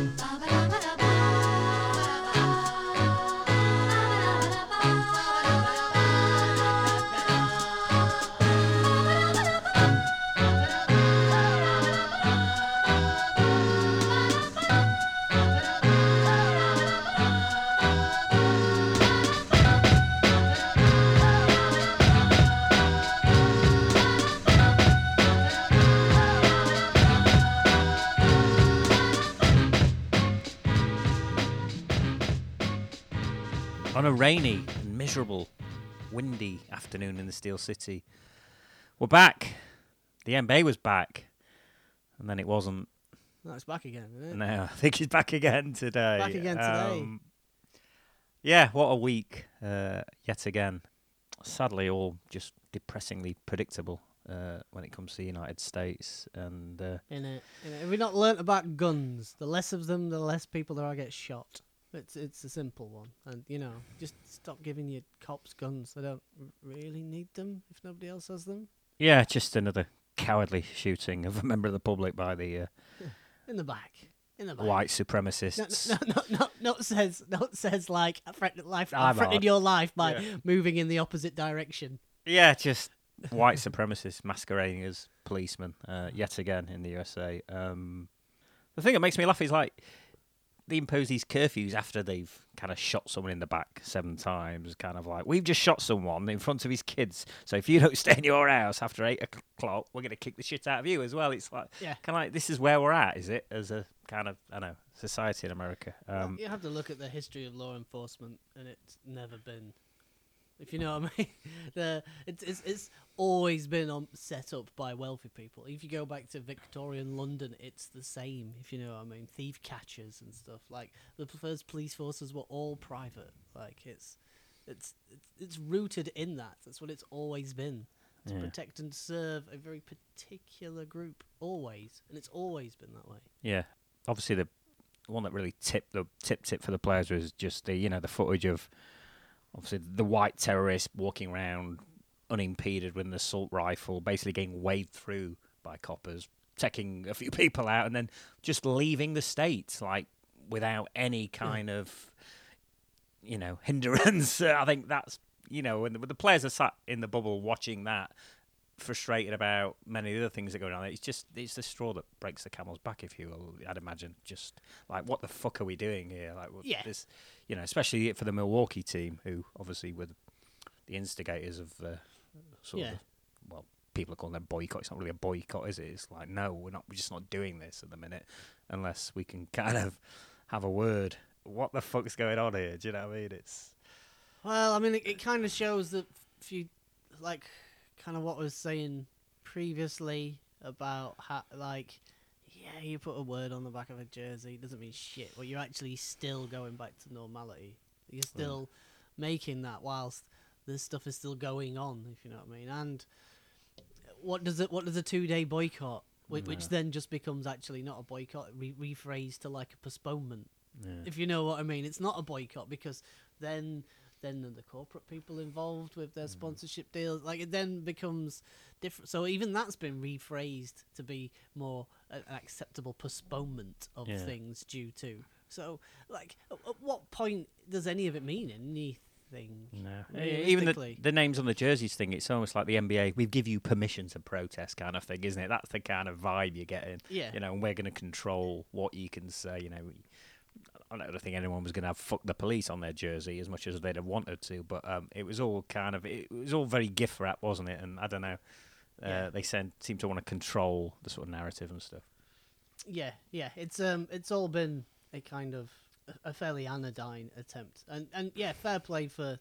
On a rainy and miserable, windy afternoon in the Steel City, we're back. The NBA was back, and then it wasn't. No, it's back again, isn't it? No, I think he's back again today. Back again today. Um, yeah, what a week uh, yet again. Sadly, all just depressingly predictable uh, when it comes to the United States. And uh, In it, in it. Have we not learnt about guns? The less of them, the less people there are get shot. It's it's a simple one, and you know, just stop giving your cops guns. They don't really need them if nobody else has them. yeah, just another cowardly shooting of a member of the public by the uh, In the back, in the back. white No, supremacists. no, no, no, no, not says, not says like I threatened life. I I'm threatened your life by Yeah. moving in the opposite direction. Yeah, just white supremacists masquerading as policemen uh, yet again in the USA. Um, the thing that makes me laugh is like they impose these curfews after they've kind of shot someone in the back seven times. Kind of like we've just shot someone in front of his kids, so if you don't stay in your house after eight o'clock, we're gonna kick the shit out of you as well. It's like Yeah. kind of like this is where we're at, is it? As a kind of I don't know society in America. Um, you have to look at the history of law enforcement, and it's never been, if you know what I mean. The it's it's, it's always been on, set up by wealthy people. If you go back to Victorian London, it's the same. If you know what I mean, thief catchers and stuff. Like the first police forces were all private. Like it's it's it's, it's rooted in that. That's what it's always been. To Yeah. protect and serve a very particular group, always, and it's always been that way. Yeah, obviously the one that really tipped the tipped it for the players was just the you know the footage of obviously the white terrorist walking around unimpeded with an assault rifle, basically getting waved through by coppers, taking a few people out, and then just leaving the state like without any kind of you know hindrance. I think that's you know when the, when the players are sat in the bubble watching that frustrated about many other things that are going on. It's just it's the straw that breaks the camel's back, if you will. I'd imagine. Just like what the fuck are we doing here? Like Yeah. this, you know, especially for the Milwaukee team, who obviously were the instigators of uh, the sort Yeah. of well, people are calling it boycott. It's not really a boycott, is it? It's like no, we're not. We're just not doing this at the minute unless we can kind of have a word. What the fuck's going on here? Do you know what I mean? It's Well, I mean, it, it kind of shows that if you like, kind of what I was saying previously about how, like, yeah, you put a word on the back of a jersey it doesn't mean shit. But you're actually still going back to normality. You're hmm. still making that whilst this stuff is still going on. If you know what I mean. And what does it? What does a two day boycott? Which, which then just becomes actually not a boycott, re- rephrased to like a postponement yeah. if you know what I mean. It's not a boycott because then then the corporate people involved with Mm. their sponsorship deals, like it then becomes different. So even that's been rephrased to be more an acceptable postponement of Yeah. things due to. So like, at, at what point does any of it mean anything? No. Even the, the names on the jerseys thing, it's almost like the NBA. We give you permission to protest, kind of thing, isn't it? That's the kind of vibe you're getting. Yeah. You know, and we're going to control what you can say. You know, I don't think anyone was going to have "fuck the police" on their jersey as much as they'd have wanted to, but um, it was all kind of it was all very gift wrap, wasn't it? And I don't know. Uh, Yeah. They seem seem to want to control the sort of narrative and stuff. Yeah, yeah. It's um, it's all been a kind of a- fairly anodyne attempt, and and yeah, fair play for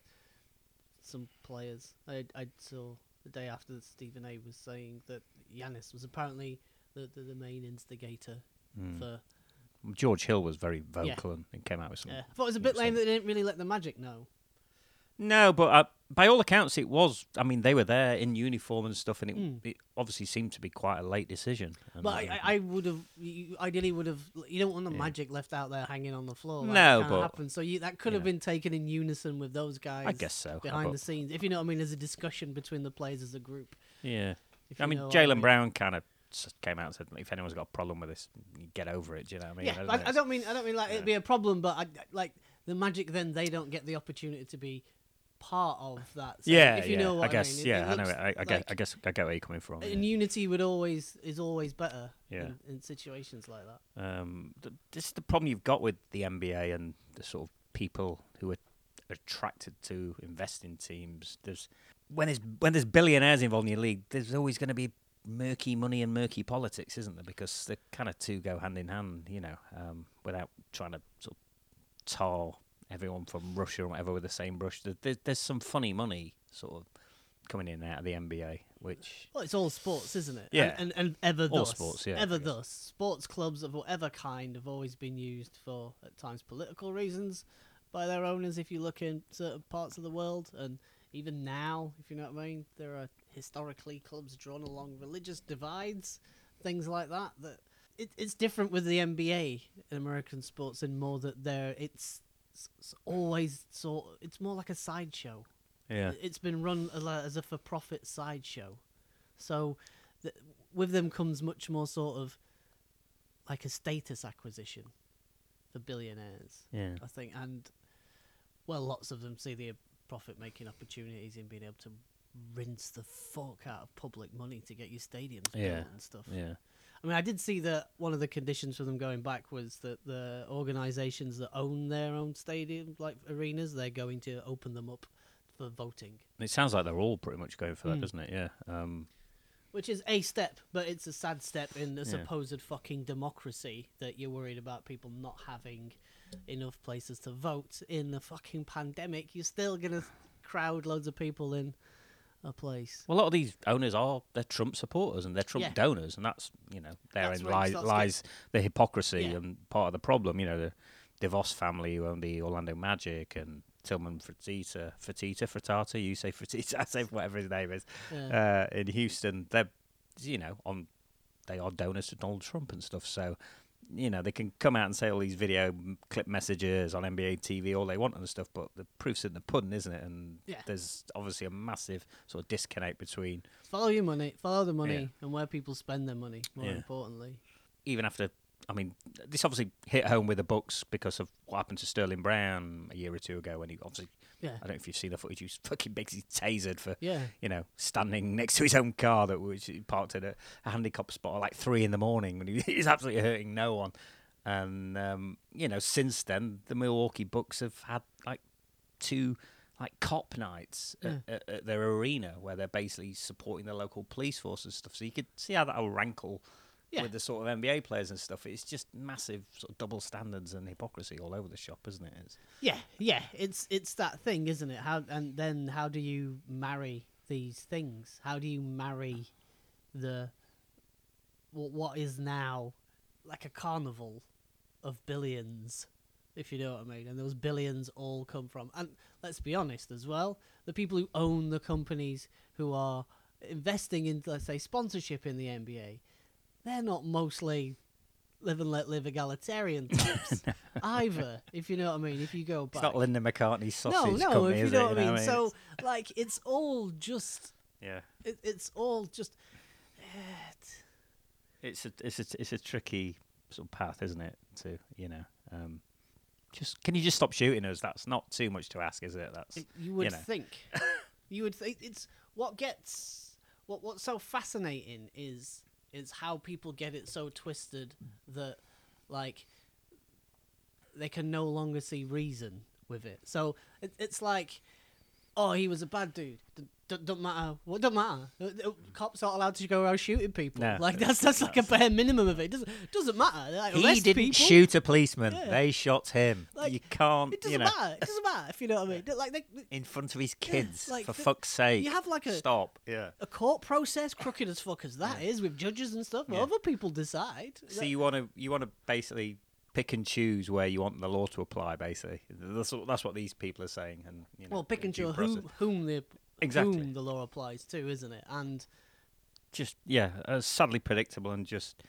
some players. I I saw the day after that Stephen A. was saying that Giannis was apparently the the, the main instigator Hmm. for. George Hill was very vocal and, and came out with some. Yeah, I thought it was a bit lame that they didn't really let the Magic know. No, but uh, by all accounts, it was. I mean, they were there in uniform and stuff, and it, Mm. it obviously seemed to be quite a late decision. But I, uh, I, I would have, ideally would have. You don't want the Yeah. Magic left out there hanging on the floor. Like No, but, happened. so you, that could have know. been taken in unison with those guys. I guess so. behind but- the scenes, if you know what I mean, there's a discussion between the players as a group. Yeah. I mean, Jalen mean. Brown kind of came out and said, if anyone's got a problem with this, get over it. Do you know what I mean? yeah, don't I, know, I don't mean I don't mean like yeah. it'd be a problem, but I, like the Magic. Then they don't get the opportunity to be part of that. So yeah, if you yeah, know what I guess, mean. It- yeah, it I know. it. I, I, like- get, I guess I get where you're coming from. And yeah. unity would always is always better Yeah. in, in situations like that. Um, th- this is the problem you've got with the NBA and the sort of people who are attracted to invest in teams. There's when there's when there's billionaires involved in your league, there's always going to be murky money and murky politics, isn't there? Because the kind of two go hand in hand, you know, um, without trying to sort of tar everyone from Russia or whatever with the same brush. There's, there's some funny money sort of coming in and out of the NBA, which Well, it's all sports, isn't it? Yeah. And, and, and ever All thus, sports, yeah, Ever thus, sports clubs of whatever kind have always been used for at times political reasons by their owners. If you look in certain parts of the world, and even now, if you know what I mean, there are historically clubs drawn along religious divides, things like that. That it, it's different with the NBA in American sports, in more that there it's, it's always sort. It's more like a sideshow yeah, it's been run as a for-profit sideshow. So, th- with them comes much more sort of like a status acquisition for billionaires, yeah, I think, and well, lots of them see the profit-making opportunities in being able to rinse the fuck out of public money to get your stadiums Yeah. built and stuff. yeah. I mean, I did see that one of the conditions for them going back was that the organisations that own their own stadium, like arenas, they're going to open them up for voting. It sounds like they're all pretty much going for that, Mm. doesn't it? Yeah. Um, Which is a step, but it's a sad step in the Yeah. supposed fucking democracy that you're worried about people not having enough places to vote in the fucking pandemic. You're still gonna crowd loads of people in a place. Well, a lot of these owners are they're Trump supporters and they're Trump Yeah. donors, and that's you know therein lies, lies the hypocrisy Yeah. and part of the problem. You know, the DeVos family who own the Orlando Magic and Tillman Fertitta, Fertitta, Fertata, you say Fertitta, I say whatever his name is, Yeah. uh, in Houston. They're you know on they are donors to Donald Trump and stuff. So you know they can come out and say all these video clip messages on NBA TV all they want and stuff, but the proof's in the pudding, isn't it? And Yeah. there's obviously a massive sort of disconnect between follow your money, follow the money, Yeah. and where people spend their money. More Yeah. importantly, even after I mean, this obviously hit home with the Bucks because of what happened to Sterling Brown a year or two ago when he obviously yeah, I don't know if you've seen the footage, he was fucking basically tasered for yeah, you know standing next to his own car that was parked at a, a handicap spot at like three in the morning when he, he's absolutely hurting no one. And um, you know, since then the Milwaukee Bucks have had like two like cop nights at, at, at their arena where they're basically supporting the local police force and stuff. So you could see how that will rankle Yeah. with the sort of NBA players and stuff. It's just massive sort of double standards and hypocrisy all over the shop, isn't it? It's, yeah, yeah. It's it's that thing, isn't it? How and then how do you marry these things? How do you marry the what what is now like a carnival of billions, if you know what I mean? And those billions all come from and let's be honest as well, the people who own the companies who are investing in let's say sponsorship in the NBA, they're not mostly live and let live egalitarian types either, if you know what I mean. If you go back it's not Linda McCartney's sausage no, no, company, if you know what I mean. it's- So, like, it's all just, yeah, it, it's all just. it's a it's a it's a tricky sort of path, isn't it? To you know, um, just can you just stop shooting us? That's not too much to ask, is it? That's It, you would know. think, you would think it's what gets what what's so fascinating is is how people get it so twisted that like they can no longer see reason with it. So it, it's like, oh, he was a bad dude. D- d- don't matter. What don't matter? Uh, uh, Cops aren't allowed to go around shooting people. No. Like that's that's like a bare minimum of it. Doesn't doesn't matter. Like, he didn't people. shoot a policeman. Yeah. They shot him. Like, you can't, It doesn't you know, matter. It doesn't matter if you know what I mean. Like they, in front of his kids. like for the- fuck's sake, you have like a stop. Yeah. a court process, crooked as fuck as that is, with judges and stuff. Well, Yeah. other people decide. So you want to you want to basically pick and choose where you want the law to apply. Basically, that's what, that's what these people are saying. And you know, well, pick and choose whom, whom the Exactly. whom the law applies to, isn't it? And just yeah, uh, sadly predictable and just.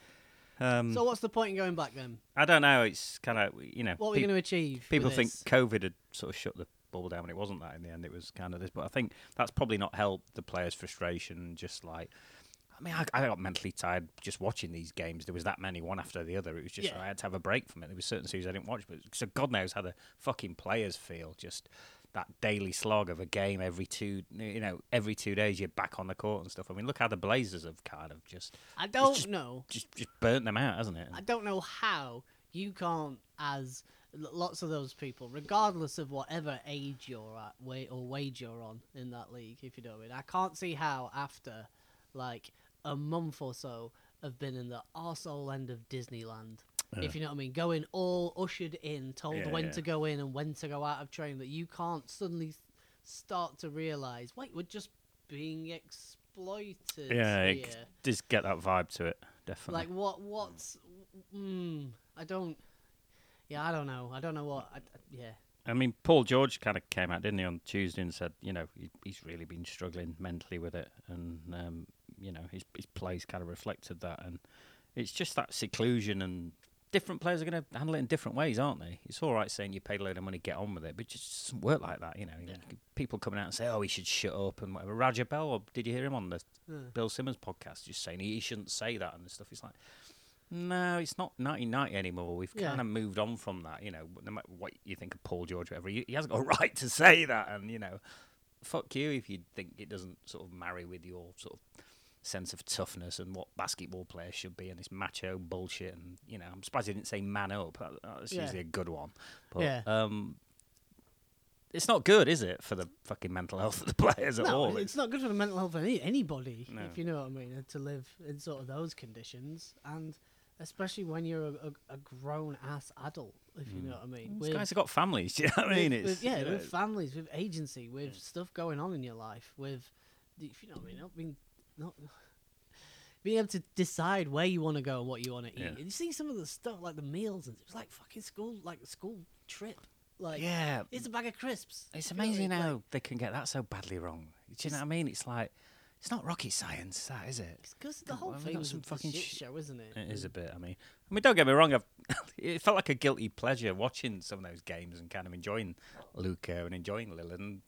Um, so, what's the point in going back then? I don't know. It's kind of you know. What are we peop- going to achieve? people think this? COVID had sort of shut the ball down, and it wasn't that in the end. It was kind of this, but I think that's probably not helped the players' frustration. Just like, I mean, I, I got mentally tired just watching these games. There was that many, one after the other. It was just Yeah. I had to have a break from it. There was certain series I didn't watch, but so God knows how the fucking players feel. Just that daily slog of a game every two, you know, every two days you're back on the court and stuff. I mean, look how the Blazers have kind of just I don't just- know. just just burnt them out, hasn't it? I don't know how you can't, as lots of those people, regardless of whatever age you're at, wa- or wage you're on in that league, if you know what I mean. I can't see how after like a month or so of being in the arsehole end of Disneyland. If you know what I mean, going all ushered in, told Yeah, when yeah. to go in and when to go out of train, that you can't suddenly start to realize, wait, we're just being exploited yeah, it here. c- just get that vibe to it, definitely. Like what? What's? Mm, I don't. Yeah, I don't know. I don't know what. I, I- yeah. I mean, Paul George kind of came out, didn't he, on Tuesday and said, you know, he, he's really been struggling mentally with it, and um, you know, his his plays kind of reflected that, and it's just that seclusion, and different players are going to handle it in different ways, aren't they? It's all right saying you paid a load of money, get on with it, but it just doesn't work like that, you know. Yeah. People coming out and say, oh, he should shut up and whatever. Raja Bell, or did you hear him on the Uh, Bill Simmons podcast, just saying he shouldn't say that and stuff? It's like. No, it's not 1990 anymore. We've Yeah. kind of moved on from that. You know, no matter what you think of Paul George, whatever, he, he hasn't got a right to say that. And you know, fuck you if you think it doesn't sort of marry with your sort of sense of toughness and what basketball players should be, and this macho bullshit. And you know, I'm surprised he didn't say man up. That, that's Yeah. usually a good one. But, Yeah. Um, it's not good, is it, for the fucking mental health of the players at all? it's not good for the mental health of any, anybody, No. if you know what I mean, to live in sort of those conditions, and especially when you're a, a, a grown ass adult, if you know what I mean. These with- guys have got families. Do you know what I mean? with- It's with- yeah, you know, with families, with agency, with stuff going on in your life, with if you know what I mean, not being not being able to decide where you want to go and what you want to eat. Yeah. And you see some of the stuff like the meals, and it's like fucking school, like a school trip. Like yeah, it's a bag of crisps. It's if you know what amazing mean, like, how they can get that so badly wrong. Do you know what I mean? It's like it's not rocket science, that is it? It's because the whole thing was some fucking shit show, isn't it? It is a bit. I mean, I mean, don't get me wrong. I've, it felt like a guilty pleasure watching some of those games and kind of enjoying Luka and enjoying Lillard. And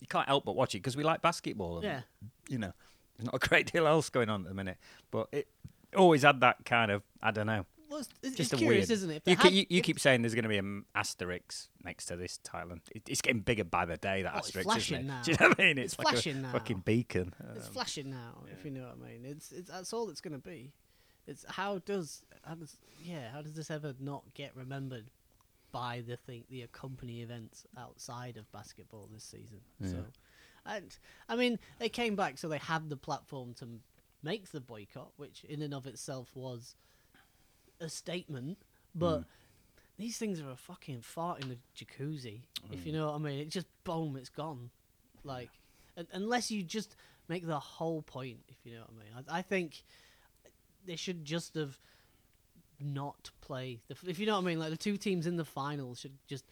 you can't help but watch it because we like basketball. And, Yeah. You know, there's not a great deal else going on at the minute, but it always had that kind of I don't know. Well, it's, it's, Just it's a curious, weird. isn't it? You, had- you, you keep saying there's going to be an asterisk next to this Thailand. It, it's getting bigger by the day. That Oh, it's asterisk, isn't it? now. Do you know what I mean? It's like a flashing now. fucking beacon. It's Um, flashing now, if you know what I mean. It's it's that's all it's gonna be. It's how does how does yeah how does this ever not get remembered by the thing the accompanying events outside of basketball this season? Yeah. So, and I mean they came back, so they had the platform to m- make the boycott, which in and of itself was a statement, but. Mm. These things are a fucking fart in the jacuzzi, if Mm. you know what I mean. It just boom, it's gone. Like, un- unless you just make the whole point, if you know what I mean. I, I think they should just have not play. The, f- if you know what I mean, like the two teams in the finals should just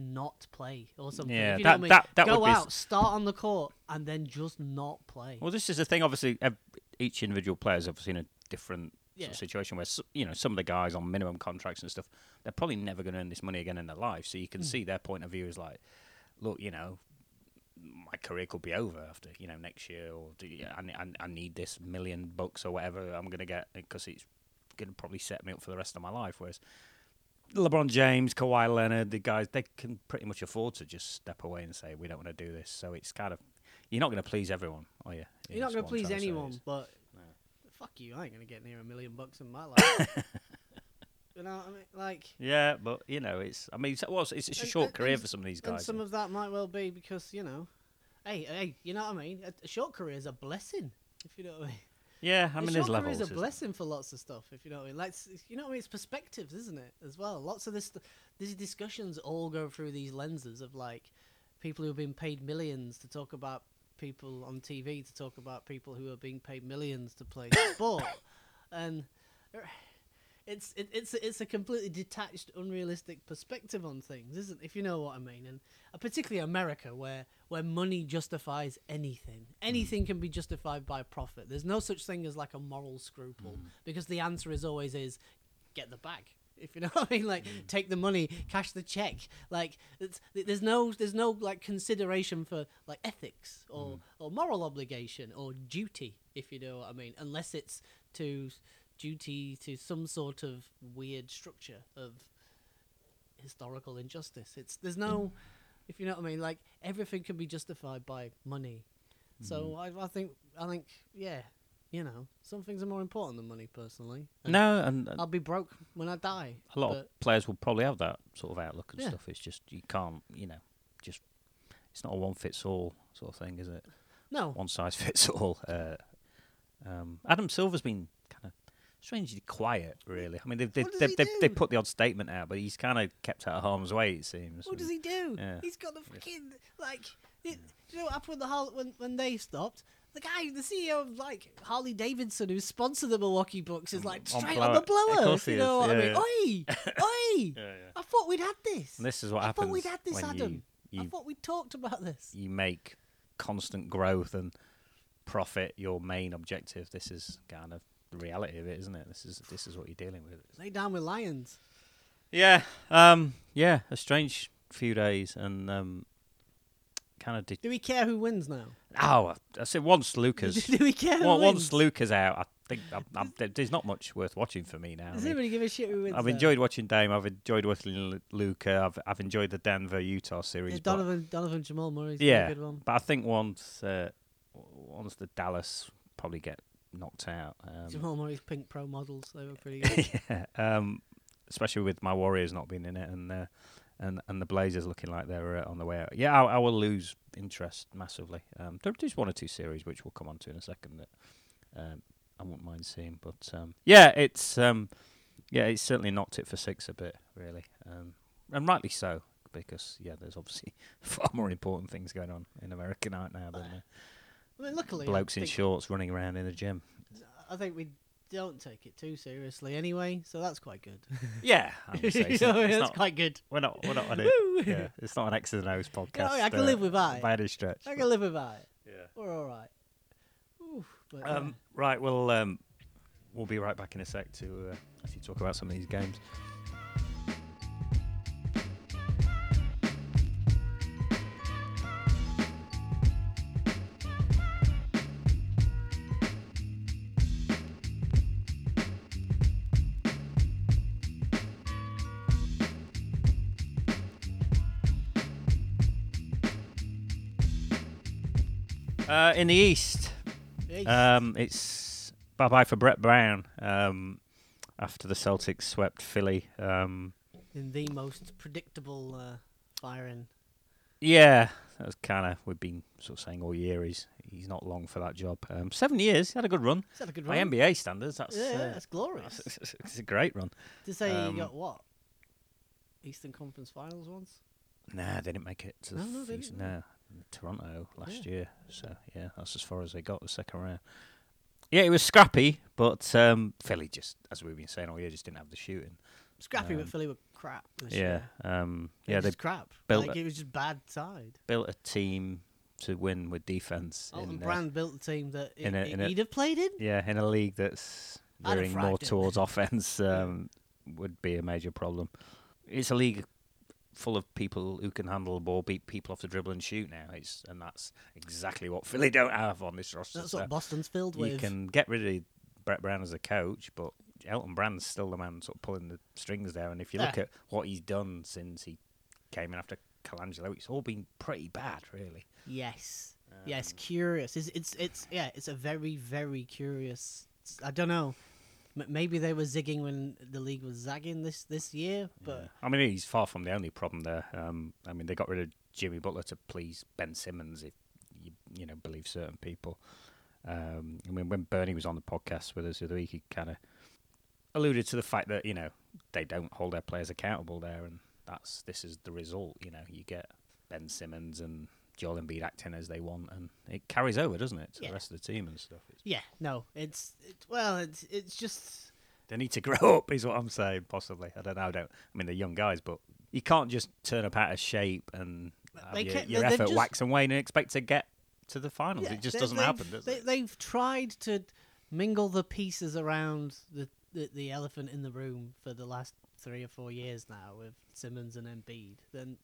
not play or something. Yeah, you know that- I mean. that- that Go would be out, start on the court, and then just not play. Well, this is the thing. Obviously, each individual player is obviously in a different sort of situation where you know some of the guys on minimum contracts and stuff, they're probably never going to earn this money again in their life. So you can Mm. see their point of view is like, look, you know, my career could be over after you know next year, or do you, I, I, I need this million bucks or whatever I'm going to get because it's going to probably set me up for the rest of my life. Whereas LeBron James, Kawhi Leonard, the guys, they can pretty much afford to just step away and say we don't want to do this. So it's kind of you're not going to please everyone, are you? You're not going gonna please anyone, but No. fuck you. I ain't gonna get near a million bucks in my life. you know what I mean? Like. Yeah, but you know, it's. I mean, it's, well, it's, it's a And- short and- career and- for some of these guys. And some of that might well be because you know, hey, hey, you know what I mean. A, a short career is a blessing, if you know what I mean. Yeah, I mean, short there's levels. is a blessing for lots of stuff, if you know what I mean. Like, you know what I mean. It's perspectives, isn't it? As well, lots of this, these discussions all go through these lenses of like people who have been paid millions to talk about people on TV to talk about people who are being paid millions to play sport, and it's it, it's it's a completely detached, unrealistic perspective on things, isn't? It? If you know what I mean, and uh, particularly America, where where money justifies anything, anything mm. can be justified by profit. There's no such thing as like a moral scruple mm. because the answer is always is get the bag. If you know what I mean, like mm. take the money, cash the check. Like it's, there's no there's no like consideration for like ethics or or moral obligation or duty. If you know what I mean, unless it's to duty to some sort of weird structure of historical injustice. It's there's no, if you know what I mean, like everything can be justified by money. So I, I think I think yeah, you know, some things are more important than money personally. And No, and, and I'll be broke when I die. a lot of players will probably have that sort of outlook and Yeah. stuff. It's just you can't, you know, just it's not a one fits all sort of thing, is it? no, One size fits all. Uh, um, Adam Silver's been strangely quiet, really. I mean, they've they've, they've, they've put the odd statement out, but he's kind of kept out of harm's way. It seems. what does he do? yeah. He's got the fucking like. It, you know what happened with the Har- when when they stopped? The guy, the CEO of like Harley Davidson, who sponsored the Milwaukee Bucks, is like On straight blower. on the blower. you know what I yeah, mean? Oi, oi! Yeah, yeah. I thought we'd had this. And this is what I happens I thought we'd had this, Adam. you I thought we talked about this. you make constant growth and profit your main objective. This is kind of the reality of it, isn't it? This is this is what you're dealing with. Lay down with lions. Yeah, um, yeah, a strange few days, and um, kind of did. Do we care who wins now? Oh, I said once Luka's, Do we care who well, wins? once Luka's out, I think I'm, I'm, there's not much worth watching for me now. I Does mean, anybody give a shit who wins? I've though? enjoyed watching Dame. I've enjoyed watching Luka. I've I've enjoyed the Denver Utah series. Yeah, but- Donovan, Donovan Jamal Murray's Yeah, a good one. But I think once uh, once the Dallas probably get knocked out, um, Jamal Murray's pink pro models, they were pretty good. yeah, um, especially with my Warriors not being in it and uh, and and the Blazers looking like they're uh, on the way out. Yeah, I, I will lose interest massively. Um, there- there's one or two series which we'll come on to in a second that um, I won't mind seeing, but um, yeah, it's um, yeah, it's certainly knocked it for six a bit, really, um, and rightly so. Because yeah, there's obviously far more important things going on in American art now than uh, I mean, luckily, I blokes in shorts running around in a gym. I think we don't take it too seriously anyway, so that's quite good. Yeah, I would say so. know, It's that's not- quite good. We're not. We're not on it. Yeah, it's not an X's and O's podcast. I can uh, live with that. By any stretch. I can live with that. Yeah. We're all right. Oof, but, Um, right. Well, um, we'll be right back in a sec to uh, actually talk about some of these games. Uh, in the East, Um, it's bye bye for Brett Brown. Um, after the Celtics swept Philly. Um, in the most predictable uh, firing. yeah, that was kind of we've been sort of saying all year. He's he's not long for that job. Um, seven years, he had a good run. Is that a good By run? NBA standards, that's yeah, uh, that's glorious. that's- it's a great run. to say um, you got what? Eastern Conference Finals once? Nah, they didn't make it to the No, no, they season. didn't, no. Toronto last Yeah. year. So yeah, that's as far as they got the second round. Yeah, it was scrappy, but um, Philly just, as we've been saying all year, just didn't have the shooting. Scrappy, Um, but Philly were crap. This Yeah, um, yeah, they crap. built like a- it was just bad side. built a team to win with defense. Elton in, uh, Brand built the team that in a- in a- would have played in. yeah, in a league that's veering more towards offense, um, would be a major problem. It's a league full of people who can handle the ball, beat people off the dribble and shoot now. It's and that's exactly what Philly don't have on this roster. That's so what Boston's filled you with. You can get rid of Brett Brown as a coach, but Elton Brand's still the man sort of pulling the strings there. And if you look at what he's done since he came in after Colangelo, it's all been pretty bad, really. Yes. yes, Um, curious. It's, it's it's yeah, it's a very very curious. I don't know. Maybe they were zigging when the league was zagging this this year, but Yeah. I mean, he's far from the only problem there. Um, I mean, they got rid of Jimmy Butler to please Ben Simmons, if you you know believe certain people. Um, I mean, when Bernie was on the podcast with us the other week, he kind of alluded to the fact that you know they don't hold their players accountable there, and that's this is the result. You know, you get Ben Simmons and Joel Embiid acting as they want, and it carries over, doesn't it, to Yeah. the rest of the team and stuff. It's, yeah, no, it's it, well, it's it's just they need to grow up, is what I'm saying. Possibly, I don't know. I don't. I mean, they're young guys, but you can't just turn up out of shape and your, your effort just- wax and wane and expect to get to the finals. yeah, it just doesn't happen, does they, it? They've tried to mingle the pieces around the, the the elephant in the room for the last three or four years now with Simmons and Embiid, then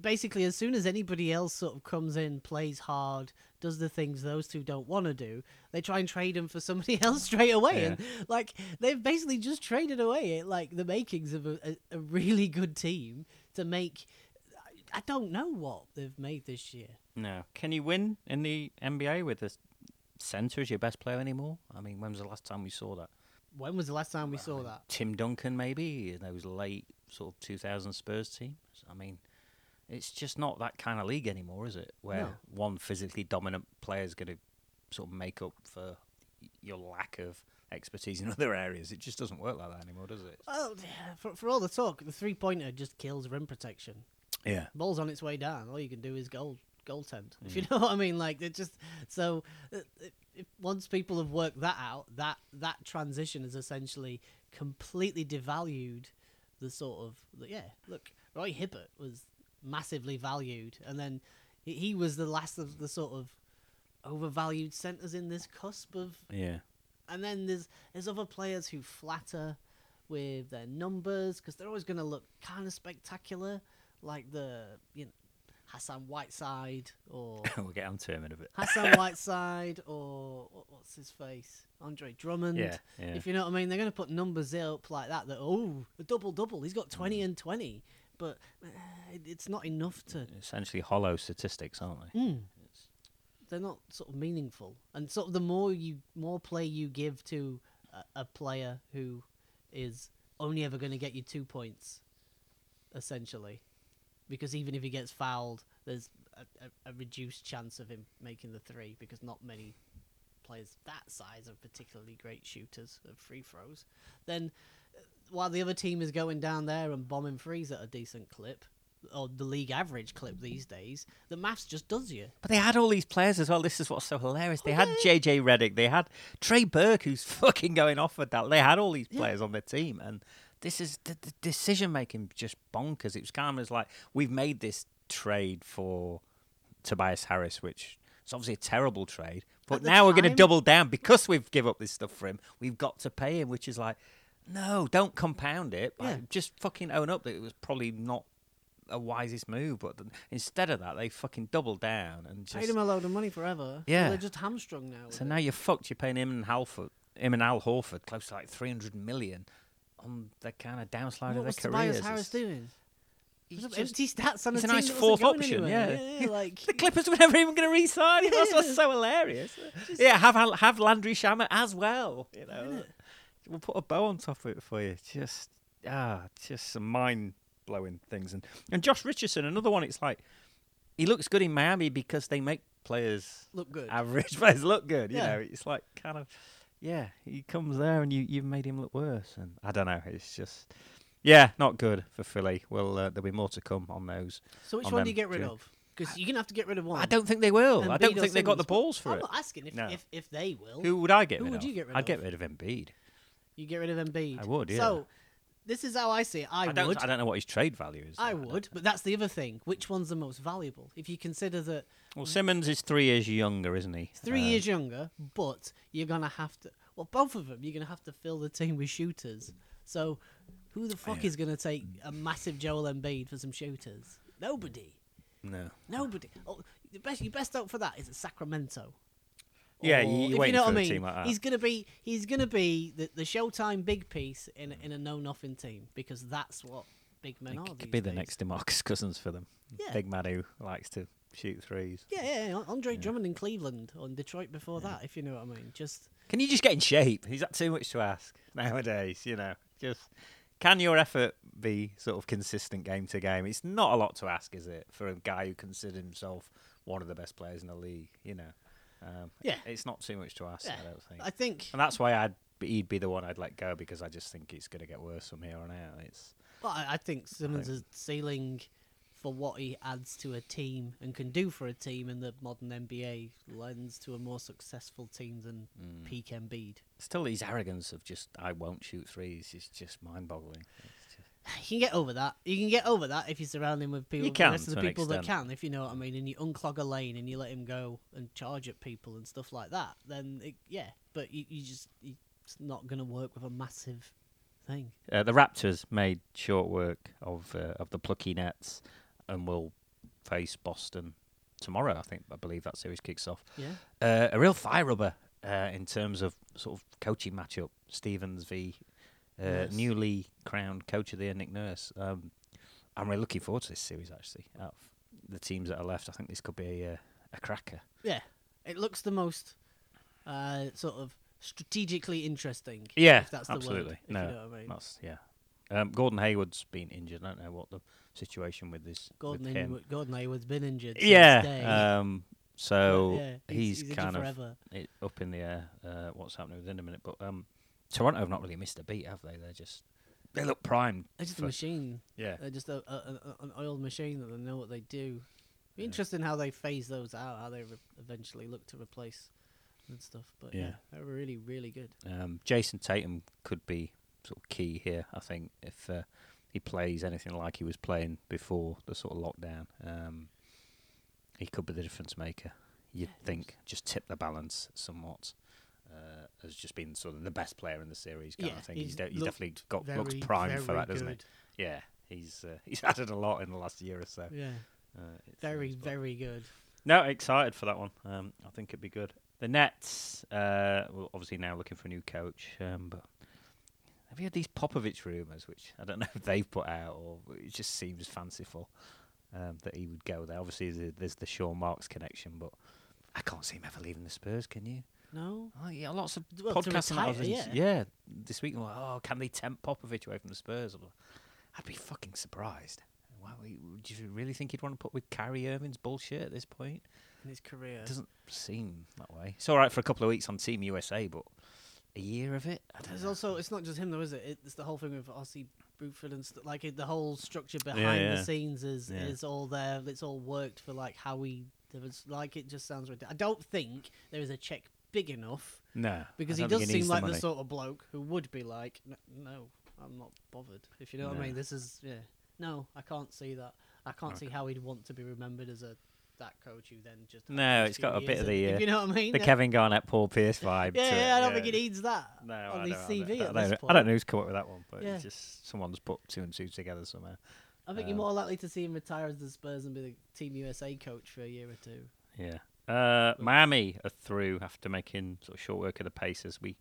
basically as soon as anybody else sort of comes in, plays hard, does the things those two don't want to do, they try and trade him for somebody else straight away. Yeah. And like they've basically just traded away eh, like the makings of a, a, a really good team to make. I- don't know what they've made this year. No. Can you win in the NBA with the centre as your best player anymore? I mean, when was the last time we saw that? When was the last time we saw that? Tim Duncan, maybe in those late sort of 2000 Spurs teams. I mean, it's just not that kind of league anymore, is it? Where No. one physically dominant player is going to sort of make up for your lack of expertise in other areas. It just doesn't work like that anymore, does it? Well, for, for all the talk, the three pointer just kills rim protection. Yeah. Ball's on its way down. All you can do is goal goaltend. If you know what I mean, like it just so. uh, If, if once people have worked that out, that that transition has essentially completely devalued the sort of yeah. Look, Roy Hibbert was massively valued, and then he, was the last of the sort of overvalued centers in this cusp of Yeah. and then there's there's other players who flatter with their numbers because they're always going to look kind of spectacular, like the you know Hassan Whiteside or we'll get onto him in a bit. Hassan Whiteside or what, what's his face Andre Drummond. Yeah, yeah. If you know what I mean, they're going to put numbers up like that. That oh, a double double. He's got twenty Mm. and twenty, but uh, it's not enough to Essentially hollow statistics, aren't they? Mm. They're not sort of meaningful, and sort of the more you more play you give to a, a player who is only ever going to get you two points, essentially, because even if he gets fouled, there's a, a, a reduced chance of him making the three because not many players that size are particularly great shooters of free throws. Then, while the other team is going down there and bombing threes at a decent clip, or the league average clip these days, the maths just does you. But they had all these players as well. This is what's so hilarious. They oh, had JJ Redick. They had Trey Burke, who's fucking going off with that. They had all these players on their team, and this is the, the decision making just bonkers. It was kind of like we've made this trade for Tobias Harris, which is obviously a terrible trade. But the now we're going to double down because we've give up this stuff for him. We've got to pay him, which is like, no, don't compound it. Like, Just fucking own up that it was probably not a wisest move. But th- instead of that, they fucking doubled down and just Paid him a load of money forever. Yeah. they're just hamstrung now. so it. now you're fucked. You're paying him and Halford, him and Al Horford close to like 300 million on the kind of downslide what of was their Tobias careers. Harris It's- doing? he's just- empty stats on he's a nice fourth option, anywhere. yeah. yeah like the Clippers were never even going to re-sign him. That's what's so hilarious. yeah, have have Landry Shamet as well. You know? We'll put a bow on top of it for you. Just ah, just some mind blowing things. And and Josh Richardson, another one. It's like he looks good in Miami because they make players look good. average players look good. You Yeah. know, it's like kind of yeah. He comes there and you you've made him look worse. And I don't know. It's just yeah, not good for Philly. Well, uh, there'll be more to come on those. so which on one do you get rid during- of? Because you're gonna have to get rid of one. I don't think they will. I don't think they've got the balls for I'm it. not asking if, No. if if they will. Who would I get Who rid would of? you get rid I'd of? get rid of Embiid. You get rid of Embiid. I would, yeah. So this is how I see it. I, I, don't. would. I don't know what his trade value is. I though. would, but that's the other thing. Which one's the most valuable? If you consider that Well, Simmons is three years younger, isn't he? he's three Uh, years younger, but you're gonna have to. Well, both of them, you're gonna have to fill the team with shooters. So, who the fuck Yeah. is gonna take a massive Joel Embiid for some shooters? Nobody. No. Nobody. Oh, the best. Your best hope for that is at Sacramento. Yeah, you- you know for what I a mean. team like that. He's gonna be. He's gonna be the, the Showtime big piece in a- in a know nothing team because that's what big men He are. could be the days. next Demarcus Cousins for them. Yeah. Big man who likes to shoot threes. Yeah, yeah, yeah. Andre Drummond in Cleveland or in Detroit before that, if you know what I mean. Just Can you just get in shape? Is that too much to ask nowadays? You know, just can your effort be sort of consistent game to game? It's not a lot to ask, is it, for a guy who considers himself one of the best players in the league? You know, um, Yeah. it's not too much to ask. yeah, I don't think, I think. and that's why I'd he'd be the one I'd let go because I just think it's going to get worse from here on out. It's Well, I, I think Simmons' ceiling for what he adds to a team and can do for a team in the modern NBA lends to a more successful team than Mm. peak Embiid. still his arrogance of just I won't shoot threes is just mind-boggling. It's You can get over that. You can get over that if you surround him with people, You can, rest of to the an people that can, if you know what I mean, and you unclog a lane and you let him go and charge at people and stuff like that. Then it, yeah, but you, you just you, it's not going to work with a massive thing. Uh, the Raptors made short work of uh, of the plucky Nets, and will face Boston tomorrow. I think I believe that series kicks off. Yeah. Uh, a real fire rubber uh, in terms of sort of coaching matchup. Stevens v uh, Nurse. newly crowned coach of the year, Nick Nurse. Um, I'm really looking forward to this series. Actually, out of the teams that are left, I think this could be a, a cracker. Yeah. It looks the most uh, sort of strategically interesting. Yeah, if that's the absolutely. word. No, you know what I mean. that's yeah. Um, Gordon Hayward's been injured. I don't know what the situation with this. Gordon, with. Hayward, Gordon Hayward's been injured. since Yeah. day. Um, so yeah, he's, injured kind of it, up in the air. Uh, what's happening within a minute? But um, Toronto have not really missed a beat, have they? They're just they look primed. They're just a for- machine. Yeah. They're just a, a, a, an oiled machine that they know what they do. Be Yeah. interesting how they phase those out, how they re- eventually look to replace and stuff. But yeah, Yeah. they're really, really good. Um, Jayson Tatum could be sort of key here. I think if uh, he plays anything like he was playing before the sort of lockdown, um, he could be the difference maker. You'd Yeah, he think just tip the balance somewhat. Has just been sort of the best player in the series kind Yeah, of thing. he's He's, de- he's definitely got looks Very, primed for that, doesn't good. he? Yeah, he's uh, he's added a lot in the last year or so. Yeah, Uh, uh, very, very good. no, excited for that one. Um, I think it'd be good. The Nets, uh, well, obviously now looking for a new coach. Um, but have you had these Popovich rumours, which I don't know if they've put out or it just seems fanciful um, that he would go there? Obviously, there's, there's the Sean Marks connection, but I can't see him ever leaving the Spurs. Can you? No, Oh, yeah, lots of Well, to podcasts and that retire, yeah. yeah, this week. Like, oh, can they tempt Popovich away from the Spurs? I'm like, I'd be fucking surprised. Wow, do you really think he'd want to put with Kyrie Irving's bullshit at this point? in his career. It doesn't seem that way. It's all right for a couple of weeks on Team USA, but a year of it. I There's know. also it's not just him though, is it? It's the whole thing with RC Buford and st- like it, the whole structure behind yeah. the scenes is Yeah. is all there. It's all worked for like how we. There was like it just sounds ridiculous. I don't think there is a check big enough no, because he does seem like the money. sort of bloke who would be like, "N- no, I'm not bothered. If you know what I mean, this is yeah. No, I can't see that. I can't see how he'd want to be remembered as a that coach who then just No, it's got a bit of the, uh, you know what I mean. the Yeah. Kevin Garnett, Paul Pierce vibe. Yeah, yeah. I don't think he needs that No, on I his don't, CV I don't, I don't. I don't know who's come up with that one, but Yeah. it's just someone's put two and two together somehow. I think you're Um, more likely to see him retire as the Spurs and be the Team USA coach for a year or two. Yeah. Uh, Miami are through after making sort of short work of the Pacers. We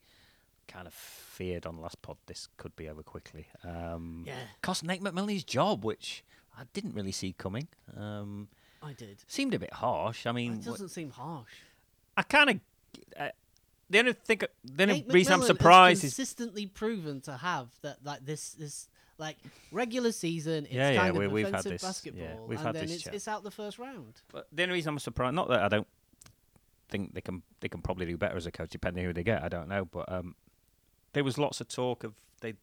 kind of feared on the last pod this could be over quickly. Um, Yeah, Cost Nate McMillan's job, which I didn't really see coming. Um, I did. seemed a bit harsh. I mean, It doesn't seem harsh. I kind of. Uh, the only thing, the only Nate reason I'm McMillan has surprised is consistently proven to have that like this this like regular season. It's Yeah, yeah, kind we- of we've had offensive this- yeah, basketball, we've and had then this it's, chat. it's out the first round. But the only reason I'm surprised, not that I don't think they can, they can probably do better as a coach, depending who they get. I don't know, but um, there was lots of talk of they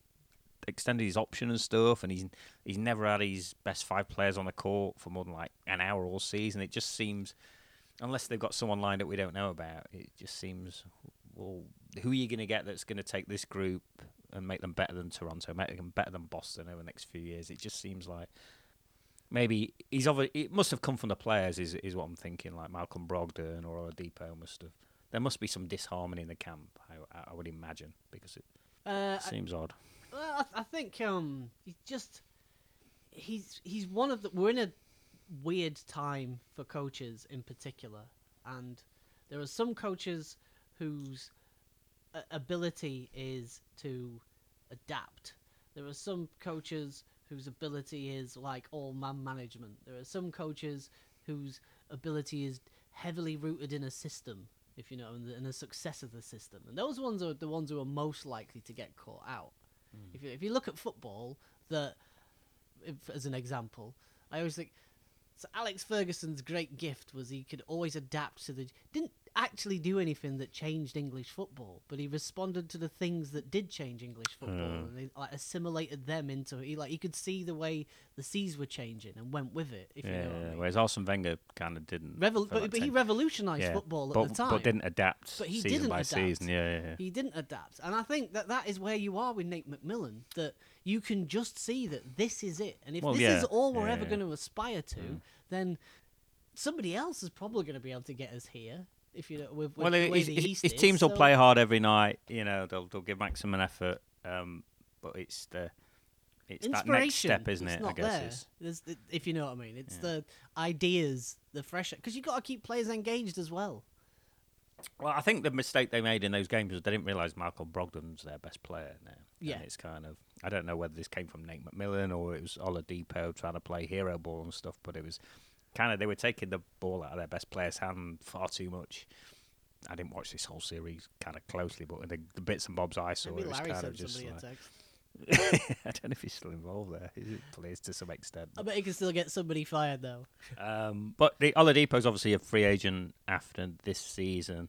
extended his option and stuff, and he's he's never had his best five players on the court for more than like an hour all season. It just seems, unless they've got someone lined up we don't know about, it just seems, well, who are you going to get that's going to take this group and make them better than Toronto, make them better than Boston over the next few years? It just seems like maybe he's obvi- it must have come from the players is is what I'm thinking like Malcolm Brogdon or Oladipo must have there must be some disharmony in the camp I, I would imagine because it Uh, I- seems odd Well, I, I think um, he's just he's he's one of the. We're in a weird time for coaches in particular, and there are some coaches whose ability is to adapt. There are some coaches whose ability is like all man management. There are some coaches whose ability is heavily rooted in a system, if you know, and the, and the success of the system. And those ones are the ones who are most likely to get caught out. Hmm. If you, if you look at football, that if, as an example, I always think so. Alex Ferguson's great gift was he could always adapt to the didn't actually do anything that changed English football, but he responded to the things that did change English football Mm. and he like assimilated them into he like he could see the way the seas were changing and went with it. If yeah, you know what I mean. whereas Arsene Wenger kind of didn't Revol- but, like but he revolutionized yeah, football at but, the time. but didn't adapt But he season didn't by adapt. season yeah yeah, yeah. He didn't adapt, and I think that that is where you are with Nate McMillan. That you can just see that this is it, and if Well, this yeah, is all we're yeah, ever yeah. going to aspire to, Mm. then somebody else is probably going to be able to get us here. If you know, with, with well his, the his- East his is, teams will play hard every night you know they'll, they'll give maximum effort um, but it's the it's that next step, isn't it's it? I guess there. the- if you know what I mean. It's Yeah. the ideas, the fresh. Because you've got to keep players engaged as well. well, I think the mistake they made in those games was they didn't realise Michael Brogdon's their best player now. Yeah. and it's kind of I don't know whether this came from Nate McMillan or it was Oladipo trying to play hero ball and stuff, but it was kind of they were taking the ball out of their best player's hand far too much. I didn't watch this whole series kind of closely, but the, the bits and bobs I saw, Maybe it was Larry kind of just like. I don't know if he's still involved there. He plays to some extent. I bet he can still get somebody fired though. Um, but the Oladipo's obviously a free agent after this season.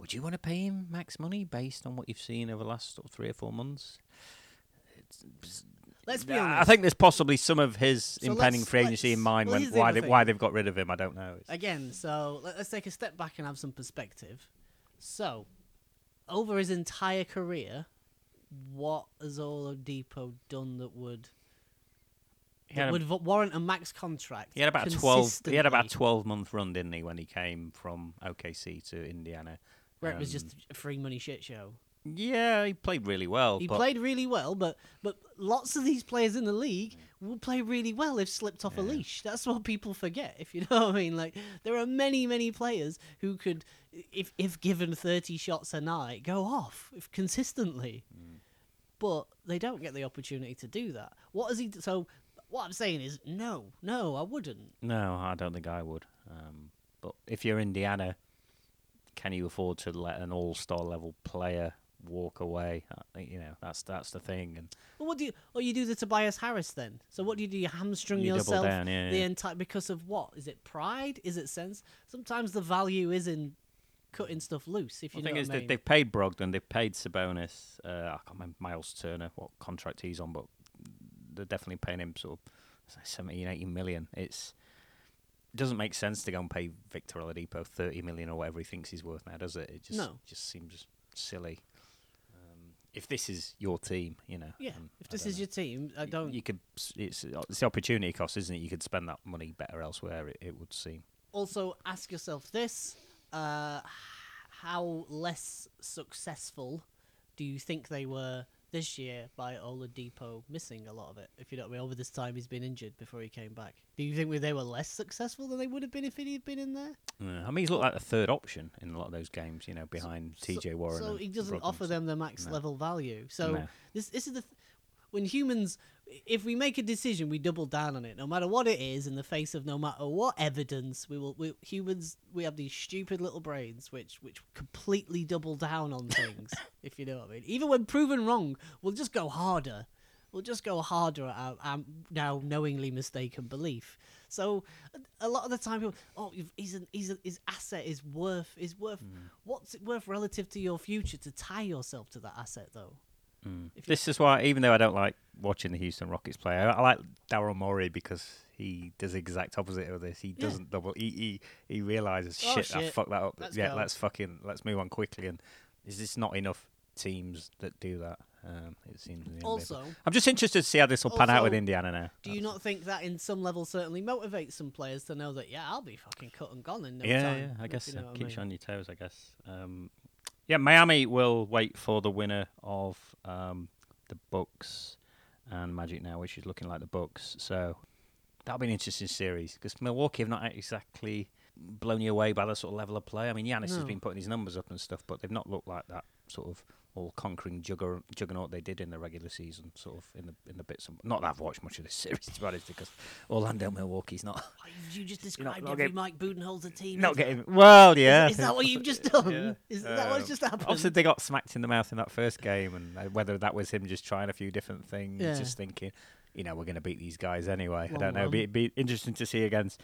Would you want to pay him max money based on what you've seen over the last sort of three or four months? It's, Let's be I- honest. I think there's possibly some of his So impending let's- free agency in let's- mind well, when here's the why other they why they've got rid of him. I don't know. It's- Again, so let- let's take a step back and have some perspective. So, over his entire career, what has Oladipo done that would He that would v- warrant a max contract? he had about twelve. He had about consistently, twelve month run, didn't he, when he came from OKC to Indiana? Where it was um, just a free money shit show. Yeah, he played really well. He but played really well, but but lots of these players in the league will play really well if slipped off a leash. That's what people forget. If you know what I mean, like there are many many players who could, if if given thirty shots a night, go off if consistently, Mm. but they don't get the opportunity to do that. What has he? d- So what I'm saying is no, no, I wouldn't. No, I don't think I would. Um, but if you're Indiana, can you afford to let an all-star level player walk away? I you know, that's that's the thing. And Well, what do you? Or you do the Tobias Harris then? So what do you do? You hamstring you yourself down, yeah. the yeah. entire because of what? Is it pride? Is it sense? Sometimes the value is in cutting stuff loose. If The you know thing what is, I mean. they've paid Brogdon, they've paid Sabonis. Uh, I can't remember Miles Turner what contract he's on, but they're definitely paying him sort of 17, 18 million. It's it doesn't make sense to go and pay Victor Oladipo thirty million or whatever he thinks he's worth now, does it? It just No. just seems silly. Um, if this is your team, you know. yeah, and if this is know. your team, I don't. You could. It's it's the opportunity cost, isn't it? You could spend that money better elsewhere. It, it would seem. also ask yourself this: uh, How less successful do you think they were this year by Oladipo missing a lot of it? If you know what I mean, over this time he's been injured before he came back. Do you think they were less successful than they would have been if he had been in there? Yeah, I mean, he's looked like the third option in a lot of those games. You know, behind So- T.J. Warren. So he doesn't offer them the max No. level value. So No. this this is the th- when humans, if we make a decision, we double down on it, no matter what it is, in the face of no matter what evidence. We will. We, humans, we have these stupid little brains which which completely double down on things. if you know what I mean. Even when proven wrong, we'll just go harder. We'll just go harder at our, our now knowingly mistaken belief. So a- lot of the time, people, oh, he's an, he's a, his asset is worth is worth Hmm. what's it worth relative to your future to tie yourself to that asset though. Mm. If This is why, even though I don't like watching the Houston Rockets play, I, I like Daryl Morey because he does the exact opposite of this. He Yeah. doesn't double. He he, he realizes Oh, shit, I shit. fucked that up. Let's yeah, go." let's fucking let's move on quickly. And is this not enough teams that do that? Um, it seems. in the NBA. Also, I'm just interested to see how this will pan out with Indiana now. do you not think that in some level certainly motivates some players to know that yeah, I'll be fucking cut and gone in no yeah, time. yeah, I if guess you so. know what I keeps mean. you on your toes. I guess. Um, yeah, Miami will wait for the winner of um, the Bucks and Magic now, which is looking like the Bucks. So that'll be an interesting series because Milwaukee have not exactly blown you away by the sort of level of play. I mean, Giannis has been putting his numbers up and stuff, but they've not looked like that sort of all-conquering jugger- juggernaut they did in the regular season, sort of in the in the bits. Of, not that I've watched much of this series to be honest, because Orlando, Milwaukee's not Oh, you- just described not every Mike Budenholzer team. not getting well. Yeah, Is, is that what you've just done? Yeah. Is that what's Um, just happened? Obviously, they got smacked in the mouth in that first game, and uh, whether that was him just trying a few different things, Yeah. just thinking, you know, we're going to beat these guys anyway. I don't know. run. Be, be interesting to see against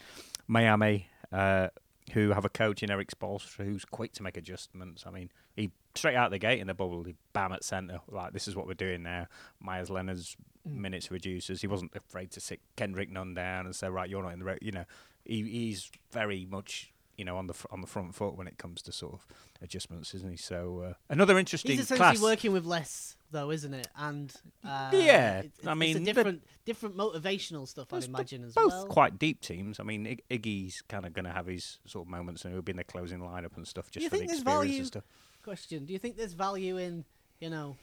Miami, uh, who have a coach in Erik Spoelstra who's quick to make adjustments. I mean, he straight out the gate in the bubble, he bam at centre, like this is what we're doing now. Meyers Leonard's Mm. minutes reduces. He wasn't afraid to sit Kendrick Nunn down and say, right, you're not in the re-. you know. He, he's very much you know on the fr- on the front foot when it comes to sort of adjustments, isn't he? So uh, another interesting He's essentially class. working with less, though, isn't it? And uh, Yeah, it's, I mean, different, different motivational stuff. I'd imagine as both well. quite deep teams. I mean, Ig- Iggy's kind of going to have his sort of moments, and he'll be in the closing lineup and stuff just you for think the there's experience value- and stuff. Question: Do you think there's value in, you know,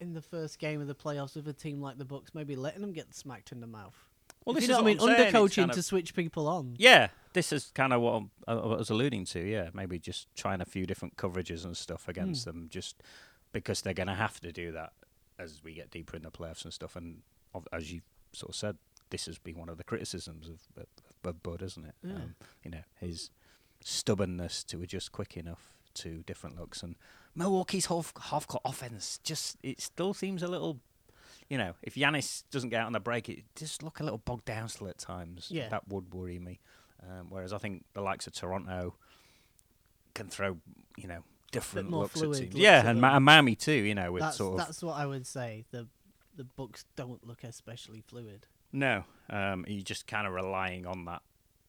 in the first game of the playoffs with a team like the Bucks, maybe letting them get smacked in the mouth. Well, this you know is what I mean, what I'm saying, undercoaching kind to of- switch people on. Yeah, this is kind of what I'm- I I was alluding to. Yeah, maybe just trying a few different coverages and stuff against Hmm. them, just because they're going to have to do that as we get deeper in the playoffs and stuff. And of- as you sort of said, this has been one of the criticisms of, of, of Bud, isn't it? Yeah. Um, you know, his stubbornness to adjust quick enough to different looks, and Milwaukee's half half court offense just it still seems a little. You know, if Giannis doesn't get out on the break, it just look a little bogged down still at times. Yeah. that would worry me. Um, whereas I think the likes of Toronto can throw, you know, different looks at fluid teams. looks Yeah, and. And Miami too. You know, with That's sort of that's what I would say. The the Bucks don't look especially fluid. no, um, you're just kind of relying on that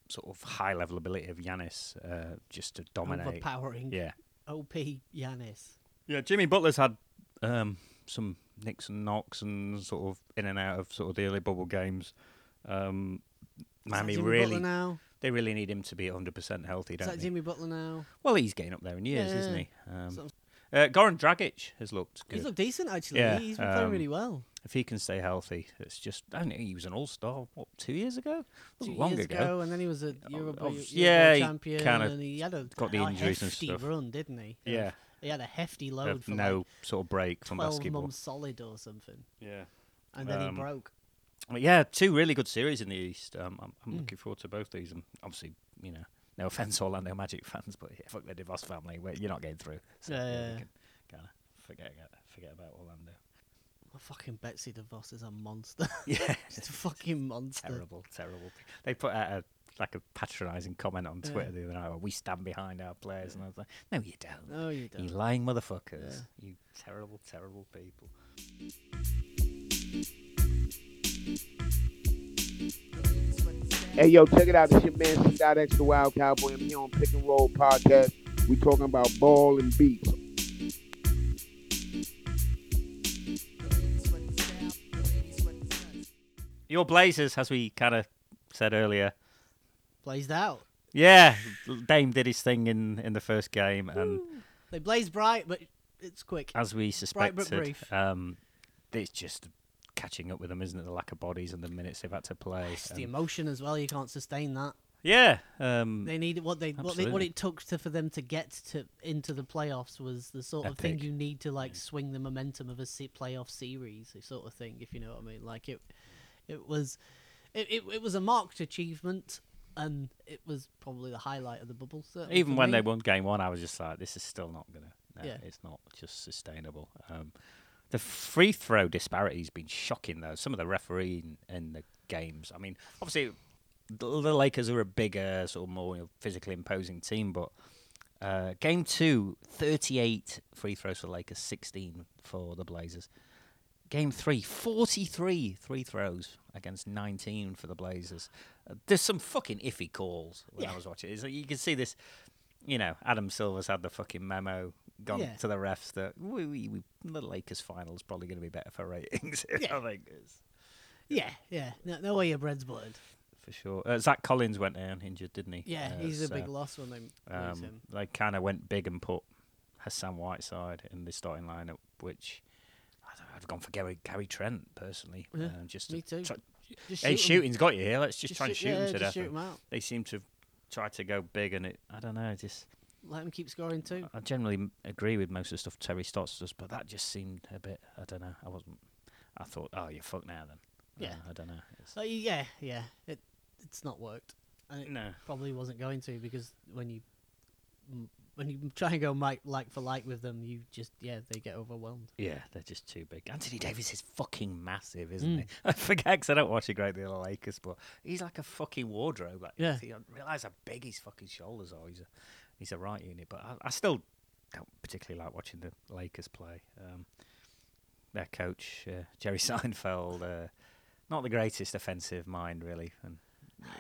sort of high level ability of Giannis uh, just to dominate. Overpowering. Yeah, OP Giannis. yeah. Jimmy Butler's had um, some nicks and knocks and sort of in and out of sort of the early bubble games. Um, Is that Jimmy really, Butler now. They really need him to be 100% healthy, Is don't that they? Jimmy Butler now? Well, he's getting up there in years, isn't he? Um, So- uh, Goran Dragic has looked good. He's looked decent actually. Yeah, He's been playing um, really well. if he can stay healthy, it's just. I don't know. He was an all-star. What two years ago? Two long years ago. and then he was a Oh, Euro, oh, yeah, he champion, kinda and he had a got the a injuries and hefty stuff. run, didn't he? Yeah, he had a hefty load of for no like sort of break from twelve basketball. months solid or something, Yeah, and then Um, he broke. Yeah, two really good series in the East. Um, I'm, I'm Mm. looking forward to both these, and obviously, you know, no offense, Orlando Magic fans, but yeah, fuck the DeVos family. You're not getting through. So Yeah, yeah, yeah, can kind of forget forget about Orlando. Fucking Betsy DeVos is a monster. Yeah, it's a fucking monster. terrible, terrible. They put out a like a patronising comment on Yeah. Twitter the other night. Where We stand behind our players, and I was like, No, you don't. No, you You don't. You lying motherfuckers. You terrible, terrible people. Hey yo, check it out. It's your man C. Dot X, the Wild Cowboy. I'm here on Pick and Roll Podcast. We talking about ball and beats. Your Blazers, as we kind of said earlier, Blazed out. yeah, Dame did his thing in, in the first game, and They blaze bright, but it's quick. as we Bright but suspected, brief. um, it's just catching up with them, isn't it? The lack of bodies and the minutes they've had to play. It's the emotion as well. You can't sustain that. yeah, um, They needed what they what, they, what it took to for them to get to into the playoffs was the sort of thing you need to like swing the momentum of a se- playoff series, sort of thing. If you know what I mean, like it, it was, it, it, it was a marked achievement, and it was probably the highlight of the bubble. certainly even when me. they won game one, I was just like, this is still not gonna. No, Yeah. it's not just sustainable. Um, the free throw disparity's been shocking though. Some of the refereeing in the games. I mean, obviously, the, the Lakers are a bigger, sort of more you know, physically imposing team, but. Uh, game two, 38 free throws for the Lakers, 16 for the Blazers. Game three, 43 free throws against 19 for the Blazers. Uh, there's some fucking iffy calls when I was watching. It's you can see this, you know, Adam Silver's had the fucking memo gone Yeah. to the refs that we, we, we, the Lakers final is probably going to be better for ratings. Yeah. I think it's yeah, yeah, no, no way your bread's buttered. for sure. Uh, Zach Collins went down injured, didn't he? Yeah, Uh, he's a big loss when they lose Um, him. they kind of went big and put Hassan Whiteside in the starting lineup, which I don't know, I've gone for Gary Gary Trent personally. Yeah, uh, just me too. try- Just hey, shoot shooting's got you here. Let's just, try and shoot- shoot him to just death. shoot 'em out. They seem to try to go big, and it. I don't know. Just Let him keep scoring too. I generally agree with most of the stuff Terry Stotts does, but that just seemed a bit. I don't know. I wasn't. I thought, oh, you're fucked now then. Yeah. Uh, I don't know. It's, So yeah, yeah, it it's not worked, and it no. probably wasn't going to because when you when you try and go mic, like for like with them, you just yeah they get overwhelmed. Yeah, they're just too big. Anthony Davis is fucking massive, isn't Mm. he? I forget 'cause I don't watch a great deal of Lakers, but he's like a fucking wardrobe. Like, Yeah. You don't realise how big his fucking shoulders are. He's a, he's a right unit, but I, I still don't particularly like watching the Lakers play. Um, their coach, uh, Jerry Seinfeld, uh, not the greatest offensive mind, really. And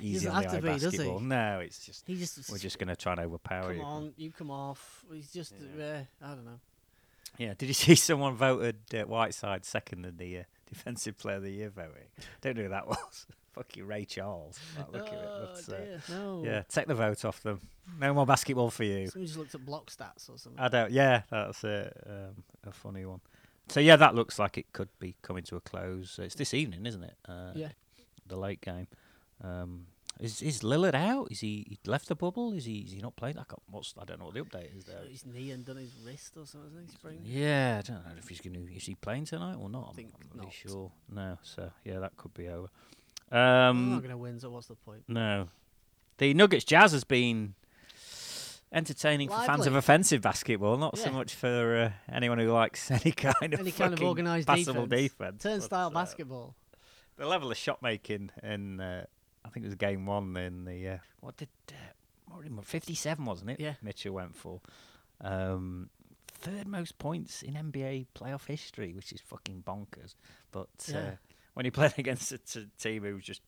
easy doesn't on have the to eye be, does he? basketball. No, it's just He just we're just going to try and overpower come you. on, you come off. He's just Yeah. uh, I don't know. Yeah, did you see someone voted uh, Whiteside second in the uh, Defensive Player of the Year voting? Don't know who that was. Fucking Ray Charles. Like, look at it. Oh, But, uh, no. yeah, take the vote off them. No more basketball for you. Somebody just looked at block stats or something. I don't. Yeah, that's it. Um, a funny one. so yeah, that looks like it could be coming to a close. It's this evening, isn't it? Uh, Yeah. The late game. Um, is is Lillard out? Is he, he left the bubble? Is he is he not playing? I can't, what's I don't know what the update is there. His knee and done his wrist or something. He sprained. Yeah, I don't know if he's going to. Is he playing tonight or not? I'm Think not really not. sure. No, so yeah, that could be over. I'm not Um, going to win, so what's the point? no, the Nuggets Jazz has been entertaining for fans of offensive basketball, not so much for uh, anyone who likes any kind of Any kind of organised passable defense. defense. Turnstile but, uh, basketball. the level of shot making in uh, I think it was game one in the uh, what did uh, fifty seven wasn't it? Yeah. Mitchell went for um, third most points in NBA playoff history, which is fucking bonkers. But uh, Yeah. When he played against a t- team who was just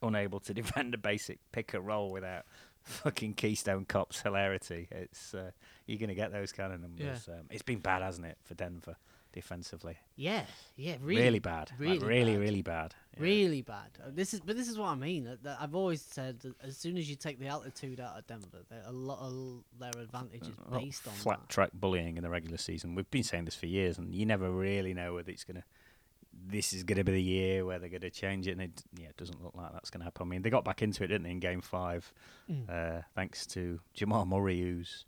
unable to defend a basic pick and roll without fucking Keystone Cops hilarity, it's uh, you're gonna get those kind of numbers. Um, it's been bad, hasn't it, for Denver defensively? Yeah, yeah, Really, really, bad. Like, really really, bad. really bad. Yeah. really bad. Uh, This is, but this is what I mean. I've always said that as soon as you take the altitude out of Denver, a lot of their advantage is a lot of based on flat that. track bullying in the regular season. We've been saying this for years, and you never really know whether it's gonna. This is going to be the year where they're going to change it, and it yeah, it doesn't look like that's going to happen. I mean, they got back into it, didn't they, in Game Five, Mm. uh, thanks to Jamal Murray, who's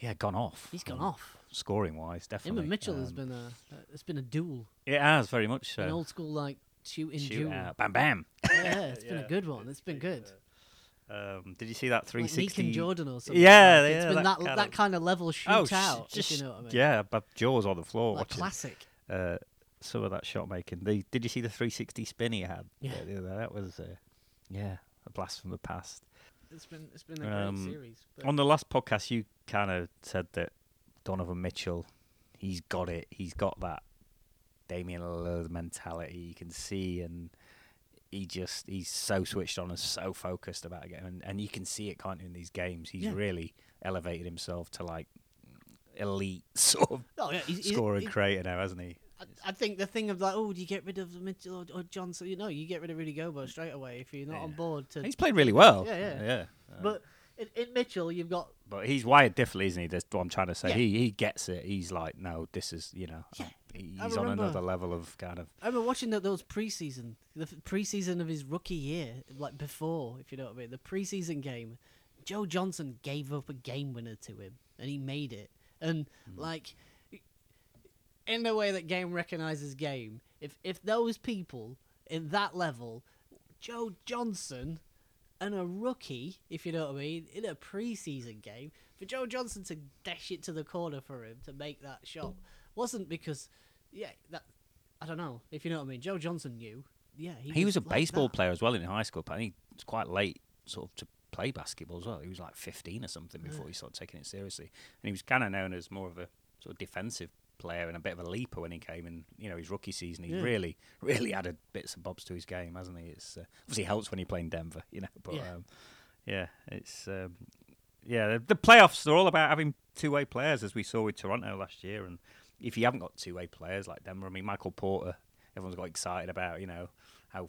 yeah gone off. He's gone um, off. scoring wise, Him definitely. and Mitchell has Um, been a, uh, it's been a duel, It has very much so. an old school like shooting Shoot duel. out, bam, bam. Yeah, it's been Yeah. a good one. It's been good. Um, did you see that Like 360? Nick and Jordan or something. Yeah, like, yeah, it's been that that kind that of- kind of level oh, shootout. sh- just you know what I mean. yeah, but jaws on the floor like watching. classic. uh, some of that shot making. The, did you see the 360 spin he had? Yeah. the other- that was uh, yeah a blast from the past. It's been it's been a great Um, series. On the last podcast, you kind of said that Donovan Mitchell, he's got it. He's got that Damian Lillard mentality. You can see, and he just he's so switched on and so focused about it, and, and you can see it, can't you? In these games, he's Yeah. really elevated himself to like elite sort of oh yeah, he's, he's- scorer he- and creator now, hasn't he? I, I think the thing of like, oh, do you get rid of Mitchell or, or Johnson? You know, you get rid of Rudy Gobert straight away if you're not on board. To He's played really well. Yeah, yeah. yeah. Uh, but in, in Mitchell, you've got But he's wired differently, isn't he? That's what I'm trying to say. Yeah. He he gets it. He's like, no, this is you know, Yeah, he's on another level of kind of. I remember watching that those preseason, the preseason of his rookie year, like before, if you know what I mean, the preseason game. Joe Johnson gave up a game winner to him, and he made it. And Hmm. like, in the way that game recognizes game, if if those people in that level, Joe Johnson, and a rookie, if you know what I mean, in a preseason game, for Joe Johnson to dash it to the corner for him to make that shot wasn't because, yeah, that I don't know if you know what I mean. Joe Johnson knew, yeah, he, He was a like baseball that. player as well in high school, but I think it's quite late sort of to play basketball as well. He was like 15 or something before he started taking it seriously, and he was kind of known as more of a sort of defensive player and a bit of a leaper when he came in. You know, his rookie season, he Yeah. really, really added bits and bobs to his game, hasn't he? It's uh, obviously helps when you play in Denver, you know. But Yeah. um, yeah, it's um, yeah, the, the playoffs are all about having two-way players, as we saw with Toronto last year. And if you haven't got two-way players like Denver, I mean, Michael Porter, everyone's got excited about, you know, how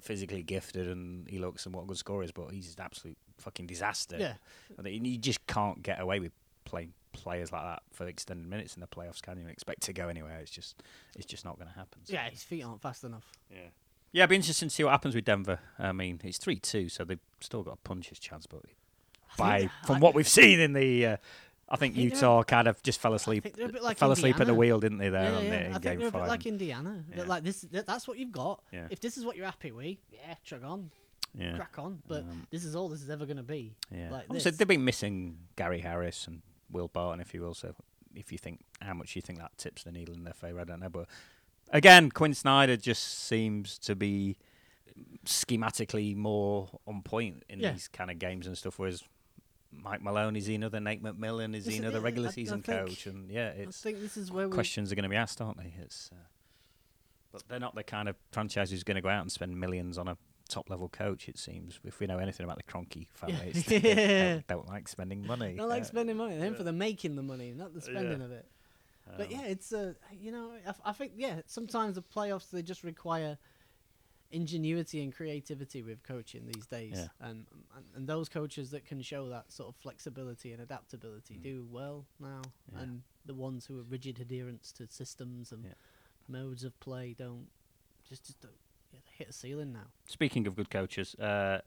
physically gifted and he looks and what a good scorer is, but he's an absolute fucking disaster. Yeah, think you just can't get away with playing players like that for extended minutes in the playoffs, can you? And expect to go anywhere? It's just, it's just not going to happen. So, yeah, his feet aren't fast enough. yeah. Yeah, it'd be interesting to see what happens with Denver. I mean, it's three two, so they've still got a puncher's chance. But by think- from I- what we've seen in the, uh, I think think they're- Utah kind of just fell asleep. they're a bit like fell asleep at the wheel, didn't they? There Yeah, on yeah, the, I think game they're a bit five. like Indiana. Yeah. Like this, that's what you've got. Yeah. If this is what you're happy with, yeah, chug on, yeah, crack on. But Um, this is all this is ever going to be. yeah. like Obviously, they've been missing Gary Harris and Will Barton, if you will. So, if you think how much you think that tips the needle in their favour, I don't know. But again, Quin Snyder just seems to be schematically more on point in Yeah. these kind of games and stuff. Whereas Mike Malone is he another Nate McMillan? Is he is- another yeah, regular I- I season think- coach? And yeah, I think this is where questions are going to be asked, aren't they? It's uh, but they're not the kind of franchise who's going to go out and spend millions on a top level coach. It seems if we know anything about the Kroenke family, Yeah. it's they don't, don't like spending money. Not like Uh, spending money. Them for the making the money, not the spending of it. But um, yeah, it's uh, you know, I think yeah, sometimes the playoffs they just require ingenuity and creativity with coaching these days, Yeah. and, and and those coaches that can show that sort of flexibility and adaptability do well now, Mm. Yeah. and the ones who are rigid adherence to systems and Yeah. modes of play don't just just don't, yeah, they hit a ceiling now. Speaking of good coaches, uh,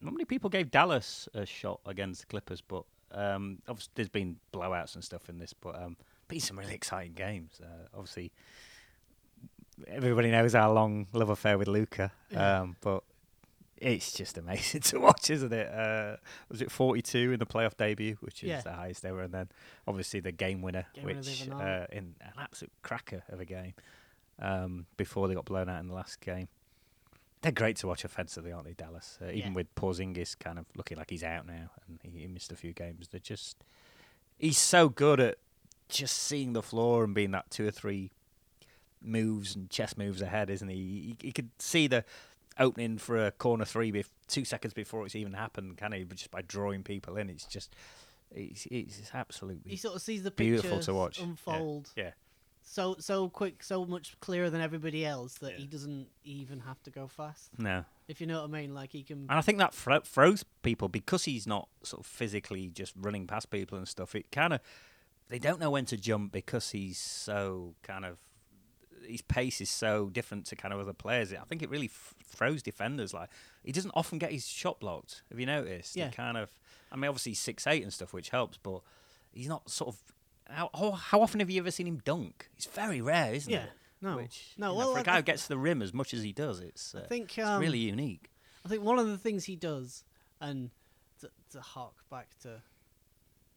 not many people gave Dallas a shot against the Clippers, but um, obviously there's been blowouts and stuff in this, but um, been some really exciting games. Uh, obviously, everybody knows our long love affair with Luka, Yeah. um, but it's just amazing to watch, isn't it? Uh, was it 42 in the playoff debut, which is Yeah. the highest ever, and then obviously the game winner, Game which other uh, in an absolute cracker of a game um, before they got blown out in the last game. They're great to watch offensively, aren't they, Dallas? Uh, even Yeah. with Porzingis kind of looking like he's out now and he, he missed a few games. They're just he's so good at just seeing the floor and being that two or three moves and chess moves ahead, isn't he? He, he could see the opening for a corner three bef- two seconds before it's even happened, can he? But just by drawing people in, it's just it's, it's absolutely He sort of sees the beautiful to watch. Yeah. unfold Yeah. So so quick, so much clearer than everybody else that Yeah. he doesn't even have to go fast. No. If you know what I mean, like he can. And I think that fro- throws people because he's not sort of physically just running past people and stuff. It kind of they don't know when to jump because he's so kind of his pace is so different to kind of other players. I think it really f- throws defenders. Like he doesn't often get his shot blocked. Have you noticed? He Yeah. kind of. I mean, obviously six eight and stuff, which helps, but he's not sort of. How, how, how often have you ever seen him dunk? It's very rare, isn't Yeah. it? No. Which, No, you know, well, for a guy who gets to the rim as much as he does, it's, uh, I think it's um, really unique. I think one of the things he does, and to, to hark back to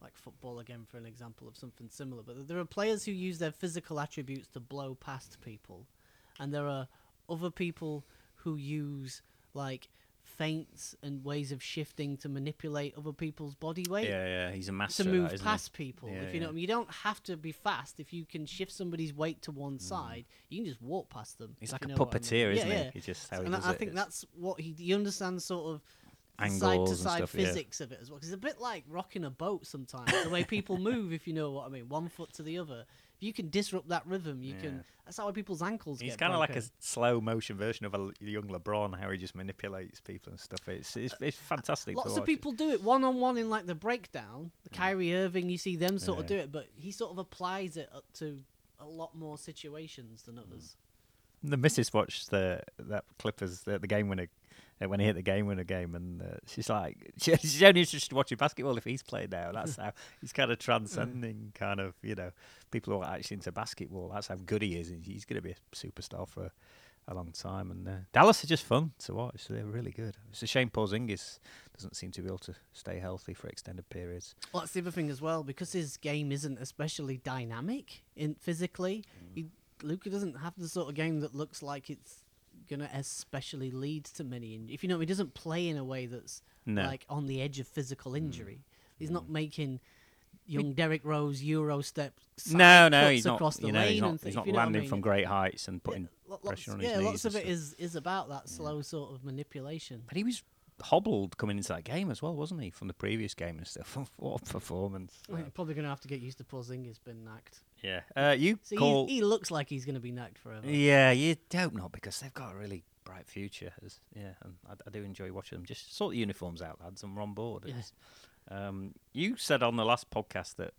like football again for an example of something similar, but there are players who use their physical attributes to blow past people, and there are other people who use like feints and ways of shifting to manipulate other people's body weight. Yeah, yeah, he's a master to that, move isn't past people. Yeah, if you know, yeah. I mean, you don't have to be fast. If you can shift somebody's weight to Mm. one side, you can just walk past them. He's like you a what I mean. puppeteer, isn't yeah, he? Yeah. He just how he and does I, I it. think that's what he he understands sort of side to side stuff, yeah. physics of it as well. 'Cause it's a bit like rocking a boat sometimes. the way people move, if you know what I mean, one foot to the other. If you can disrupt that rhythm, you Yeah. can. That's how people's ankles He's kind of like a slow motion version of a young LeBron, how he just manipulates people and stuff. It's it's, it's fantastic. Lots of people do it one on one in like the breakdown. The mm. Kyrie Irving, you see them sort of do it, but he sort of applies it up to a lot more situations than others. Mm. The missus watched the that Clippers the, the game winner uh, when he hit the game winner game, and uh, she's like, she, she's only interested in watching basketball if he's playing now. That's how he's kind of transcending, kind of you know, people who are actually into basketball. That's how good he is. and He's going to be a superstar for a long time. And uh, Dallas are just fun to watch. They're really good. It's a shame Porzingis doesn't seem to be able to stay healthy for extended periods. Well, that's the other thing as well because his game isn't especially dynamic in physically. Mm. He, Luka doesn't have the sort of game that looks like it's gonna especially lead to many. injuries. if you know, he doesn't play in a way that's No. Mm. like on the edge of physical injury. He's not making young Derrick Rose Euro step. No, no, he's not. across the You know, lane he's and not. things, He's not what I landing mean? from great heights and putting Lo- lots, pressure on his yeah, knees lots of it is is is about that slow sort of manipulation. But he was hobbled coming into that game as well, wasn't he? From the previous game and stuff. what a performance! Think you're probably going to have to get used to Porzingis been nacked. Yeah. Uh, you See, call? he, he looks like he's going to be nacked forever. Yeah, you hope not because they've got a really bright future. As, yeah, and I, I do enjoy watching them. Just sort the uniforms out, lads, and we're on board. Yeah. Um, you said on the last podcast that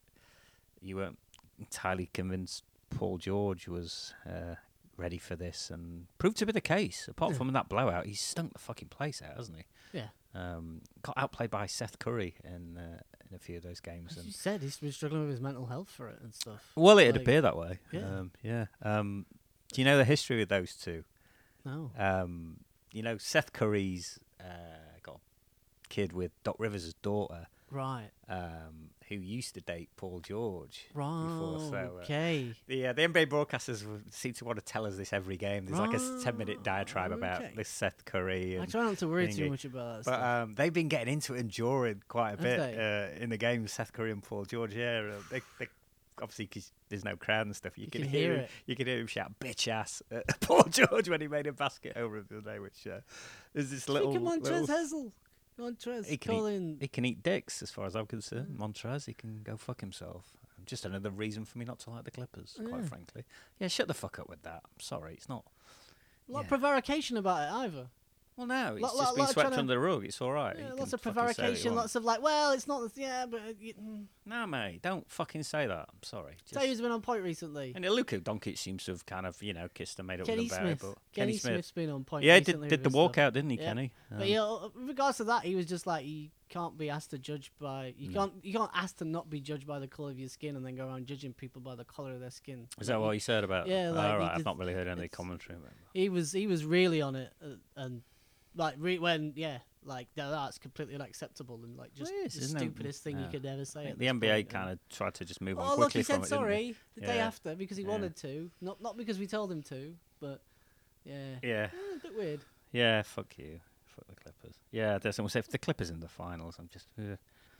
you weren't entirely convinced Paul George was uh, ready for this, and proved to be the case. Apart Yeah. from that blowout, he's stunk the fucking place out, hasn't he? Yeah. Um, got outplayed by Seth Curry in uh, in a few of those games. As And you said, he's been struggling with his mental health for it and stuff. well, it'd Like, appear that way. Yeah. Um, yeah. Um, do you know the history with those two? No. Um, you know, Seth Curry's uh, got a kid with Doc Rivers' daughter, Right. um, who used to date Paul George. Right. Before, so, uh, okay. The uh, the NBA broadcasters seem to want to tell us this every game. There's like a ten minute diatribe about this Seth Curry. I try not to worry too much about that but um, they've been getting into it and drawing quite a bit uh, in the game. Seth Curry and Paul George. Yeah, uh, they, they obviously because there's no crowd and stuff. You, You can, can hear, hear him, it. You can hear him shout "bitch ass" at Paul George when he made a basket over the other day. Which uh, there's this little. Think of Montrez little Hazel. Montrezl He can eat- he can eat dicks, as far as I'm concerned. Mm. Montrezl, he can go fuck himself. Just another reason for me not to like the Clippers, Yeah. quite frankly. Yeah, shut the fuck up with that. I'm sorry, it's not. A lot of prevarication about it either. Well, no, it's Lot- just lot- been lot swept to- under the rug. It's all right. Yeah, lots of fucking say what you prevarication, lots of like, well, it's not. Yeah, but uh, y- mm. No, mate, don't fucking say that. I'm sorry. Just... tell you who's been on point recently. And Luka Doncic seems to have kind of, you know, kissed and made up Kenny with them about Smith. it. But Kenny, Kenny Smith. Smith's been on point. Yeah, did, did the with his stuff. walkout, didn't he, Yeah. Kenny? But Um, yeah, uh, in regards to that, he was just like, you can't be asked to judge by. You No. can't. You can't ask to not be judged by the color of your skin, and then go around judging people by the color of their skin. Is that what he said about? Yeah, like, all right. I've not really heard any commentary. About it. He was. He was really on it, uh, and like re- when yeah, like tha- that's completely unacceptable and like just the isn't it? stupidest thing you Yeah. could ever say. At the this NBA point, kind of tried to just move on Oh look, quickly he from said it, didn't they? sorry the day Yeah. after because he Yeah. wanted to, not not because we told him to, but yeah, Yeah, Eh, a bit weird. yeah. Fuck you. Fuck the Clippers. Yeah, there's someone say if the Clippers in the finals, I'm just. ugh.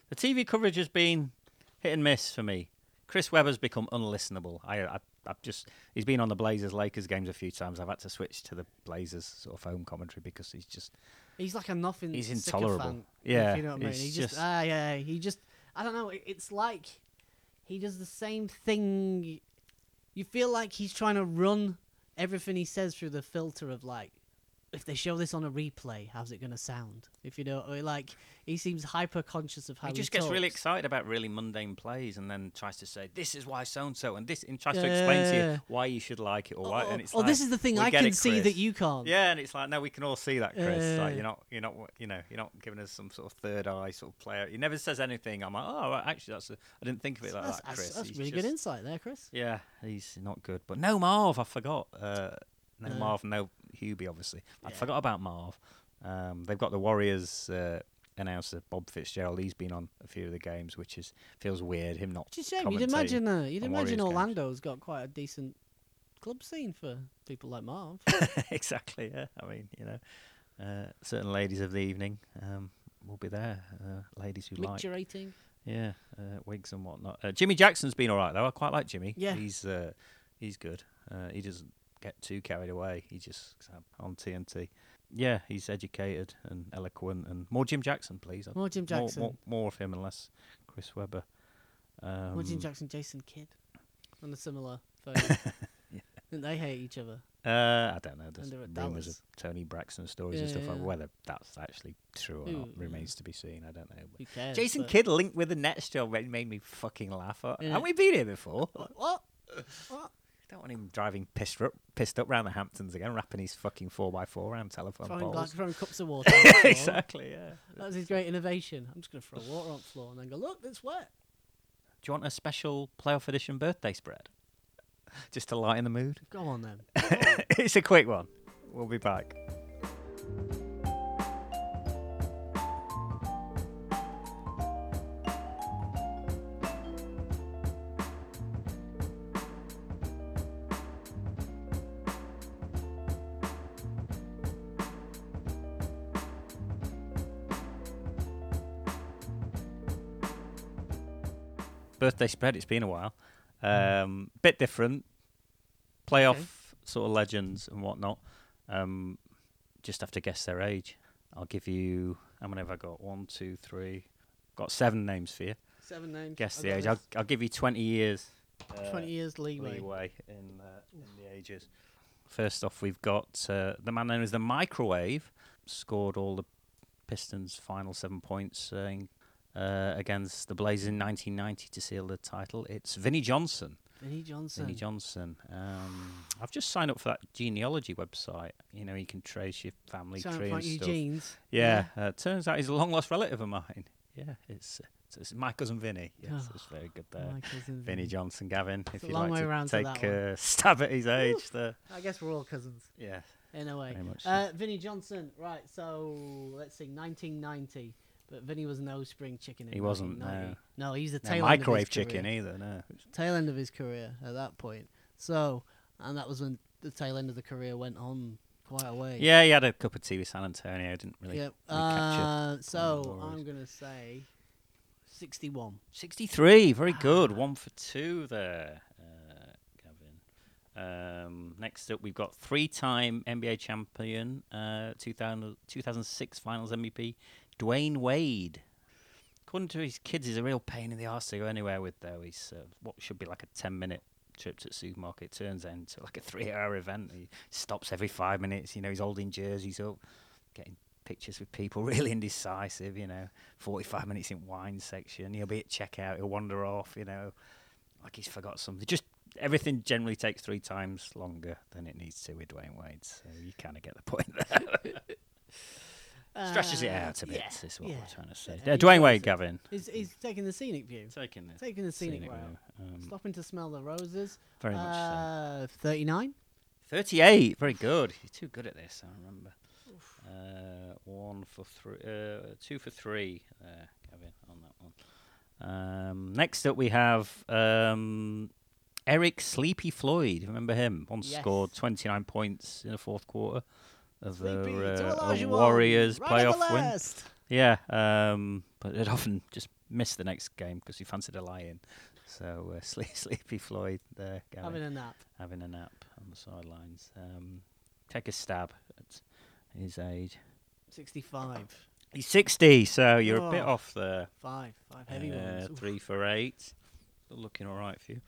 The TV coverage has been hit and miss for me. Chris Webber's become unlistenable. I, I, I've just he's been on the Blazers Lakers games a few times. I've had to switch to the Blazers sort of home commentary because he's just He's like a nothing. He's intolerable. Yeah, you know what I mean. He just, just- ah yeah, he just I don't know. It's like he does the same thing. You feel like he's trying to run everything he says through the filter of like, if they show this on a replay, how's it gonna sound? If you know, like he seems hyper conscious of how he he, just gets really excited about really mundane plays and then tries to say this is why so and so and this and tries to explain to you why you should like it or Oh, why oh, and it's oh, like, this is the thing I can it, see that you can't. Yeah, and it's like no, we can all see that, Chris. Like you're not, you're not, you know, you're not giving us some sort of third eye sort of player. He never says anything. I'm like, oh, right, actually, that's. I didn't think of it like that's, that, Chris. that's He's really just- good insight there, Chris. Yeah, he's not good. But no Marv, I forgot. Uh, no Uh, Marv, no Hubie, obviously. I Yeah. forgot about Marv. Um, they've got the Warriors uh, announcer Bob Fitzgerald. He's been on a few of the games, which is feels weird. Him not. It's a shame. You'd imagine, uh, you'd imagine Warriors games. Orlando's got quite a decent club scene for people like Marv. exactly. Yeah. I mean, you know, uh, certain ladies of the evening um, will be there. Uh, ladies who like, Micturating. yeah, uh, wigs and whatnot. Uh, Jimmy Jackson's been all right though. I quite like Jimmy. Yeah. He's uh, he's good. Uh, he doesn't get too carried away. He just on TNT. Yeah, he's educated and eloquent, and more Jim Jackson, please. More Jim Jackson. More, more, more of him, and less Chris Webber. Um, More Jim Jackson, Jason Kidd. On a similar phone. Yeah. They hate each other? Uh, I don't know. There's rumours of Toni Braxton stories and Yeah, stuff. like. Whether that's actually true or Ooh, not yeah. remains to be seen. I don't know. Who cares? Jason Kidd linked with the Nets job made, me fucking laugh. Uh, Yeah. Haven't we been here before? What? What? What? Don't want him driving pissed up, pissed up round the Hamptons again, wrapping his fucking four x four around telephone Throwing, poles. like, throwing cups of water. on the floor. exactly. Yeah. That was his great innovation. I'm just going to throw water on the floor and then go, look, it's wet. Do you want a special playoff edition birthday spread? Just to lighten the mood. Go on then. it's a quick one. We'll be back. Birthday spread. It's been a while. Um, bit different. Playoff sort of legends and whatnot. Um, just have to guess their age. I'll give you. How many have I got? One, two, three. Got seven names for you. Seven names. Guess I've the age. I'll, I'll give you 20 years. uh, 20 years leeway. leeway in, uh, in the ages. First off, we've got uh, the man known as the Microwave. Scored all the Pistons' final seven points uh, in, uh, against the Blazers in 1990 to seal the title. It's Vinnie Johnson. Vinnie Johnson. Vinnie Johnson. Um, I've just signed up for that genealogy website. You know, you can trace your family Sound tree like and stuff. Eugene's. Yeah, uh, turns out he's a long lost relative of mine. Yeah, it's, it's, it's my cousin Vinny. Yes, Oh, it's very good there. My cousin Vinnie Johnson, Gavin. If you'd like to take a stab at his age, there. I guess we're all cousins. Yeah, In a way. very much. so. Uh, Vinnie Johnson. Right, so let's see, 1990. But Vinny was no spring chicken. In He wasn't, 1990. No, he's the no tail microwave end of his chicken career. either. No. Tail end of his career at that point. So, and that was when the tail end of the career went on quite a way. Yeah, he had a cup of tea with San Antonio. Didn't really. Yep. recapture Uh, so I'm gonna say 61. Sixty-three. Very good. Ah. One for two there, uh, Gavin. Um, next up, we've got three-time NBA champion, uh, 2000, 2006 Finals MVP, Dwyane Wade. According to his kids, he's a real pain in the arse to go anywhere with. Though he's uh, what should be like a ten-minute trip to the supermarket turns into like a three-hour event. He stops every five minutes. You know, he's holding jerseys up, getting pictures with people, really indecisive. You know, forty-five minutes in wine section. He'll be at checkout. He'll wander off. You know, like he's forgot something. Just everything generally takes three times longer than it needs to with Dwyane Wade. So you kind of get the point there. Stretches it Uh, out a bit. yeah, Is what yeah. we're trying to say. Yeah, Uh, he Dwayne does Wade, it. Gavin. He's, he's taking the scenic view. Taking this. Taking the scenic, scenic route. view, um, Stopping to smell the roses. Very much so. uh, 39. 38. Very good. You're too good at this. I remember. Uh, one for three. Uh, two for three. There, Gavin, on that one. Um, next up, we have um, Eric Sleepy Floyd. Remember him? Once Yes. scored 29 points in the fourth quarter of the Sleepy, uh, to of Elijah Warriors right at the playoff win. Yeah, um, but it often just missed the next game because he fancied a lie-in. So uh, Sle- Sleepy Floyd there, Gavin Having a nap. having a nap on the sidelines. Um, take a stab at his age. 65. He's 60, so you're a bit Oh. off there. Five. Five heavy Uh, ones. Three for eight. Still looking all right for you.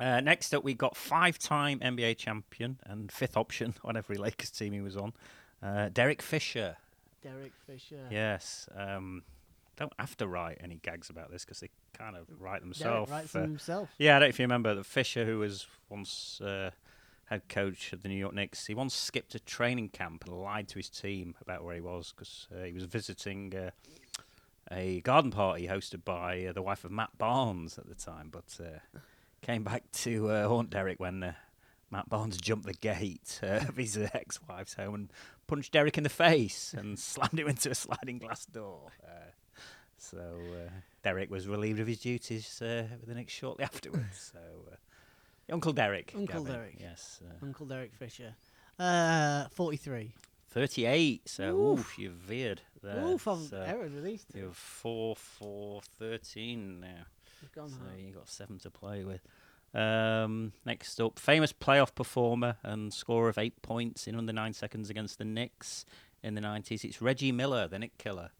Uh, next up, we got five-time NBA champion and fifth option on every Lakers team he was on, uh, Derek Fisher. Derek Fisher. Yes. Um, don't have to write any gags about this because they kind of write Derek themselves. writes uh, himself. Yeah, I don't know if you remember that Fisher, who was once uh, head coach of the New York Knicks, he once skipped a training camp and lied to his team about where he was because uh, he was visiting uh, a garden party hosted by uh, the wife of Matt Barnes at the time, but uh, came back to uh, haunt Derek when uh, Matt Barnes jumped the gate uh, of his uh, ex-wife's home and punched Derek in the face and slammed him into a sliding glass door. Uh, so uh, Derek was relieved of his duties uh, the Knicks shortly afterwards. So uh, Uncle Derek. Uncle Gavin, Derek. Yes. Uncle Derek Fisher. Uh, 43. 38. So Oof. oof, you've veered there. Oof, I've So these two. You're 4 4 13 now. So high. you got seven to play with. Um, next up, famous playoff performer and scorer of eight points in under nine seconds against the Knicks in the 90s. It's Reggie Miller, the Knick killer.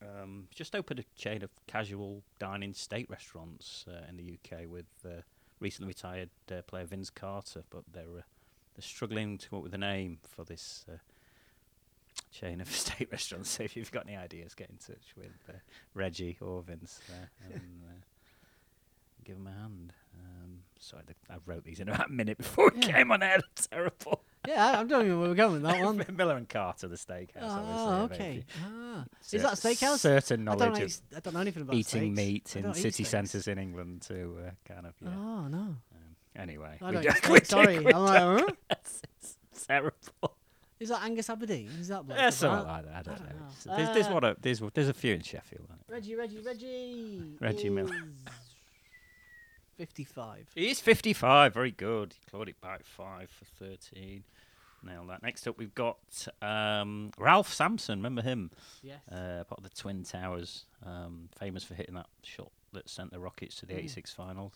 Um, just opened a chain of casual dining state restaurants uh, in the UK with uh, recently retired uh, player Vince Carter, but they're uh, they're struggling to come up with a name for this uh, chain of state restaurants. So if you've got any ideas, get in touch with uh, Reggie or Vince there and give him a hand. Um, sorry, I wrote these in about a minute before we Yeah. came on air. Terrible. Yeah, I- I don't even where we're going with that one. Miller and Carter, the steakhouse. oh, okay. Ah. Is that a steakhouse? Certain I don't, knowledge know, of s- I don't know anything about eating steaks. meat in city steaks. centres in England too. Uh, kind of. Yeah. Oh, no. Um, anyway, I we don't don't- sorry. we I'm like, huh? It's terrible. Is that Angus Aberdeen? Is that bloke Yeah, something like that. I don't, don't know. know. So there's, there's, Uh, one there's, there's a few in Sheffield. Reggie, Reggie, Reggie. Reggie Miller. Is 55. He is 55. Very good. He clawed it back five for 13. Nailed that. Next up, we've got um, Ralph Sampson. Remember him? Yes. Uh, part of the Twin Towers. Um, famous for hitting that shot that sent the Rockets to the Mm. 86 finals.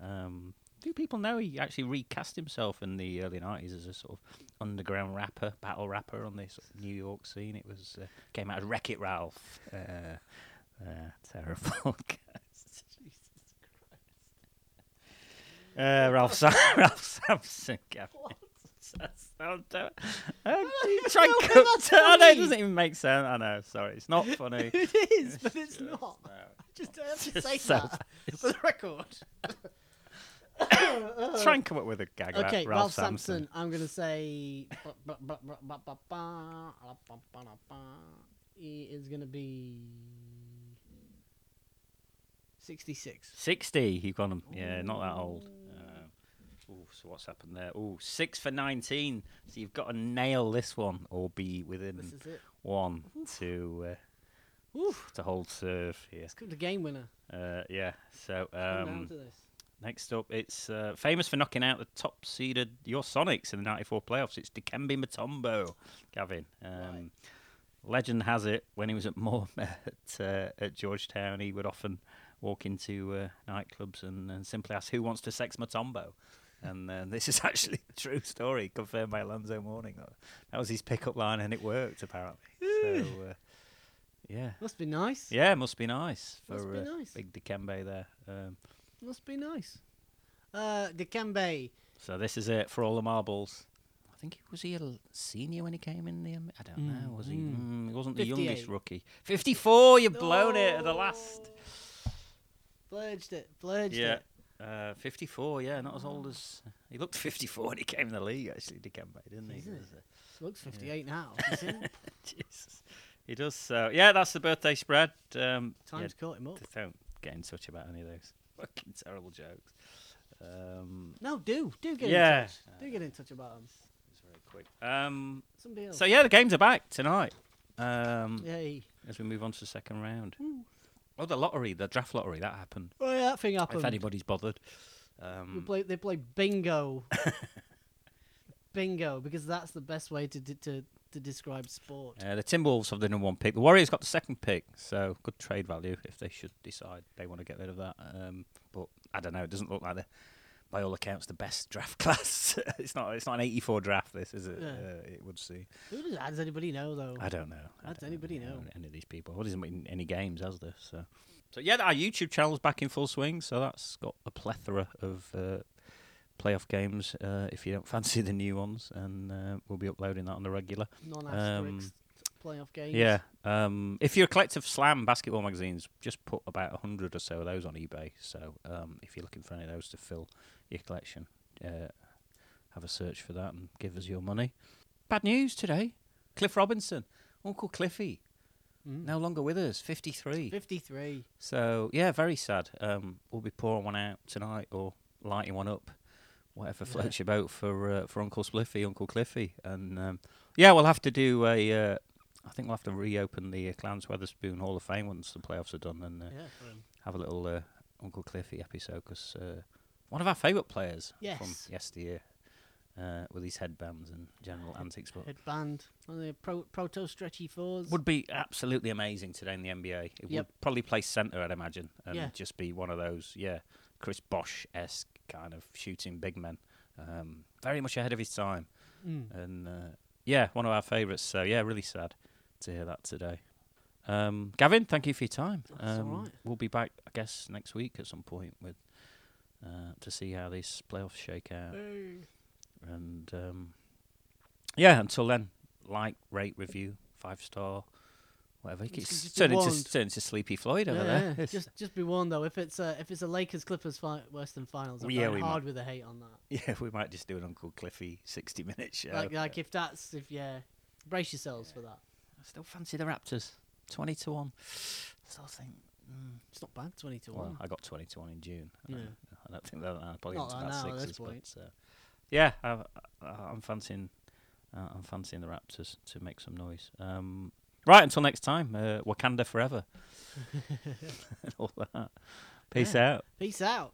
Um, do people know he actually recast himself in the early 90s as a sort of underground rapper, battle rapper on this New York scene? It was uh, came out as Wreck It Ralph. Uh, uh, terrible. Uh, Ralph, Sam- Ralph Sampson, Gavin. That's- I'll do it. Uh, try know, cut. that's I know it funny. doesn't even make sense. I know. Sorry, it's not funny. it is, but it's just- not. no. Just I have to Just say so that for the record. Try and come up with a gag. about Okay, Ralph, Sampson. I'm gonna say he is gonna be sixty-six. Sixty. You've gone. um, Yeah, not that old. Ooh, so what's happened there? Oh, six for nineteen. So you've got to nail this one or be within one to uh, Oof. to hold serve here. It's the game winner. Uh, yeah. So um, next up, it's uh, famous for knocking out the top seeded your Sonics in the '94 playoffs. It's Dikembe Mutombo, Gavin. Um, Right. Legend has it when he was at more at, uh, at Georgetown, he would often walk into uh, nightclubs and, and simply ask, "Who wants to sex Mutombo?" And uh, this is actually a true story, confirmed by Alonzo Mourning. That was his pickup line, and it worked apparently. so, uh, yeah, Must be nice. yeah, must be nice for Must be uh, nice. big Dikembe there. Um, Must be nice. Uh, Dikembe. So this is it for all the marbles. I think he was he a l- senior when he came in the. I don't know. Mm, Was he? mm. Mm, he wasn't the youngest 58. rookie. Fifty-four. You've blown it at the last. Blurged it. Blurged Yeah. it. Uh, 54, yeah, not as old as. He looked 54 when he came in the league, actually, Dikembe, didn't he? Isn't He uh, Looks 58 now. You see him? Jesus. He does. So, yeah, that's the birthday spread. Um, yeah, Time's caught him up. don't get in touch about any of those fucking terrible jokes. Um, No, do. Do get Yeah. in touch. Do get in touch about them. it's very quick. Um, Somebody else. so, yeah, the games are back tonight um, Yay. as we move on to the second round. Oh, the lottery, the draft lottery, that happened. Oh, yeah, that thing happened. If anybody's bothered. We Um, play, they play bingo. bingo, because that's the best way to to, to describe sport. Uh, the Timberwolves have the number one pick. The Warriors got the second pick, so good trade value if they should decide they want to get rid of that. Um, but I don't know. It doesn't look like the, by all accounts, the best draft class. it's not. It's not an '84 draft. This is it. Yeah. Uh, it would see. Who does, how does anybody know, though? I don't know. I How does anybody know? Any of these people? What isn't in any games, has this. So, so yeah, our YouTube channel's back in full swing. So that's got a plethora of uh, playoff games. Uh, if you don't fancy the new ones, and uh, we'll be uploading that on the regular. Non-asterisk playoff games. Yeah. Um, if you're a collector of slam basketball magazines, just put about a hundred or so of those on eBay. So um, if you're looking for any of those to fill your collection, uh, have a search for that and give us your money. Bad news today. Cliff Robinson, Uncle Cliffy, Mm. no longer with us. Fifty-three. 53. So yeah, very sad. Um, we'll be pouring one out tonight or lighting one up, whatever Yeah. floats your boat for uh, for Uncle Spliffy, Uncle Cliffy, and um, yeah, we'll have to do a. Uh, I think we'll have to reopen the uh, Clarence Weatherspoon Hall of Fame once the playoffs are done, and uh, Yeah, have a little uh, Uncle Cliffy episode because uh, one of our favourite players from yesteryear. Uh, with his headbands and general antics, but Headband. One of the pro- proto stretchy fours. would be absolutely amazing today in the NBA. It Yep. would probably play centre, I'd imagine, and Yeah. just be one of those, yeah, Chris Bosh esque kind of shooting big men. Um, very much ahead of his time, Mm. and uh, yeah, one of our favourites. So yeah, really sad to hear that today. Um, Gavin, thank you for your time. That's um, right. We'll be back, I guess, next week at some point with uh, to see how these playoffs shake out. And um, yeah, until then, like, rate, review, five star, whatever. Just- It's just be turning into, warned. turning into Sleepy Floyd over Yeah, there. yeah. just just be warned though, if it's uh, if it's a Lakers Clippers fi- Western Finals, I'm Yeah, we hard with the hate on that. yeah, we might just do an Uncle Cliffy 60 minute show. Like like if that's if yeah, brace yourselves for that. I still fancy the Raptors. 20 to 1. Still think. Mm, It's not bad, twenty to well, one. I got 20 to 1 in June. I Yeah. don't, I don't think that. I probably Not went to like about now at this sixes, point. but uh, yeah, I, I, I'm fancying. Uh, I'm fancying the Raptors to make some noise. Um, right, until next time, uh, Wakanda forever. all that. Peace Yeah. out. Peace out.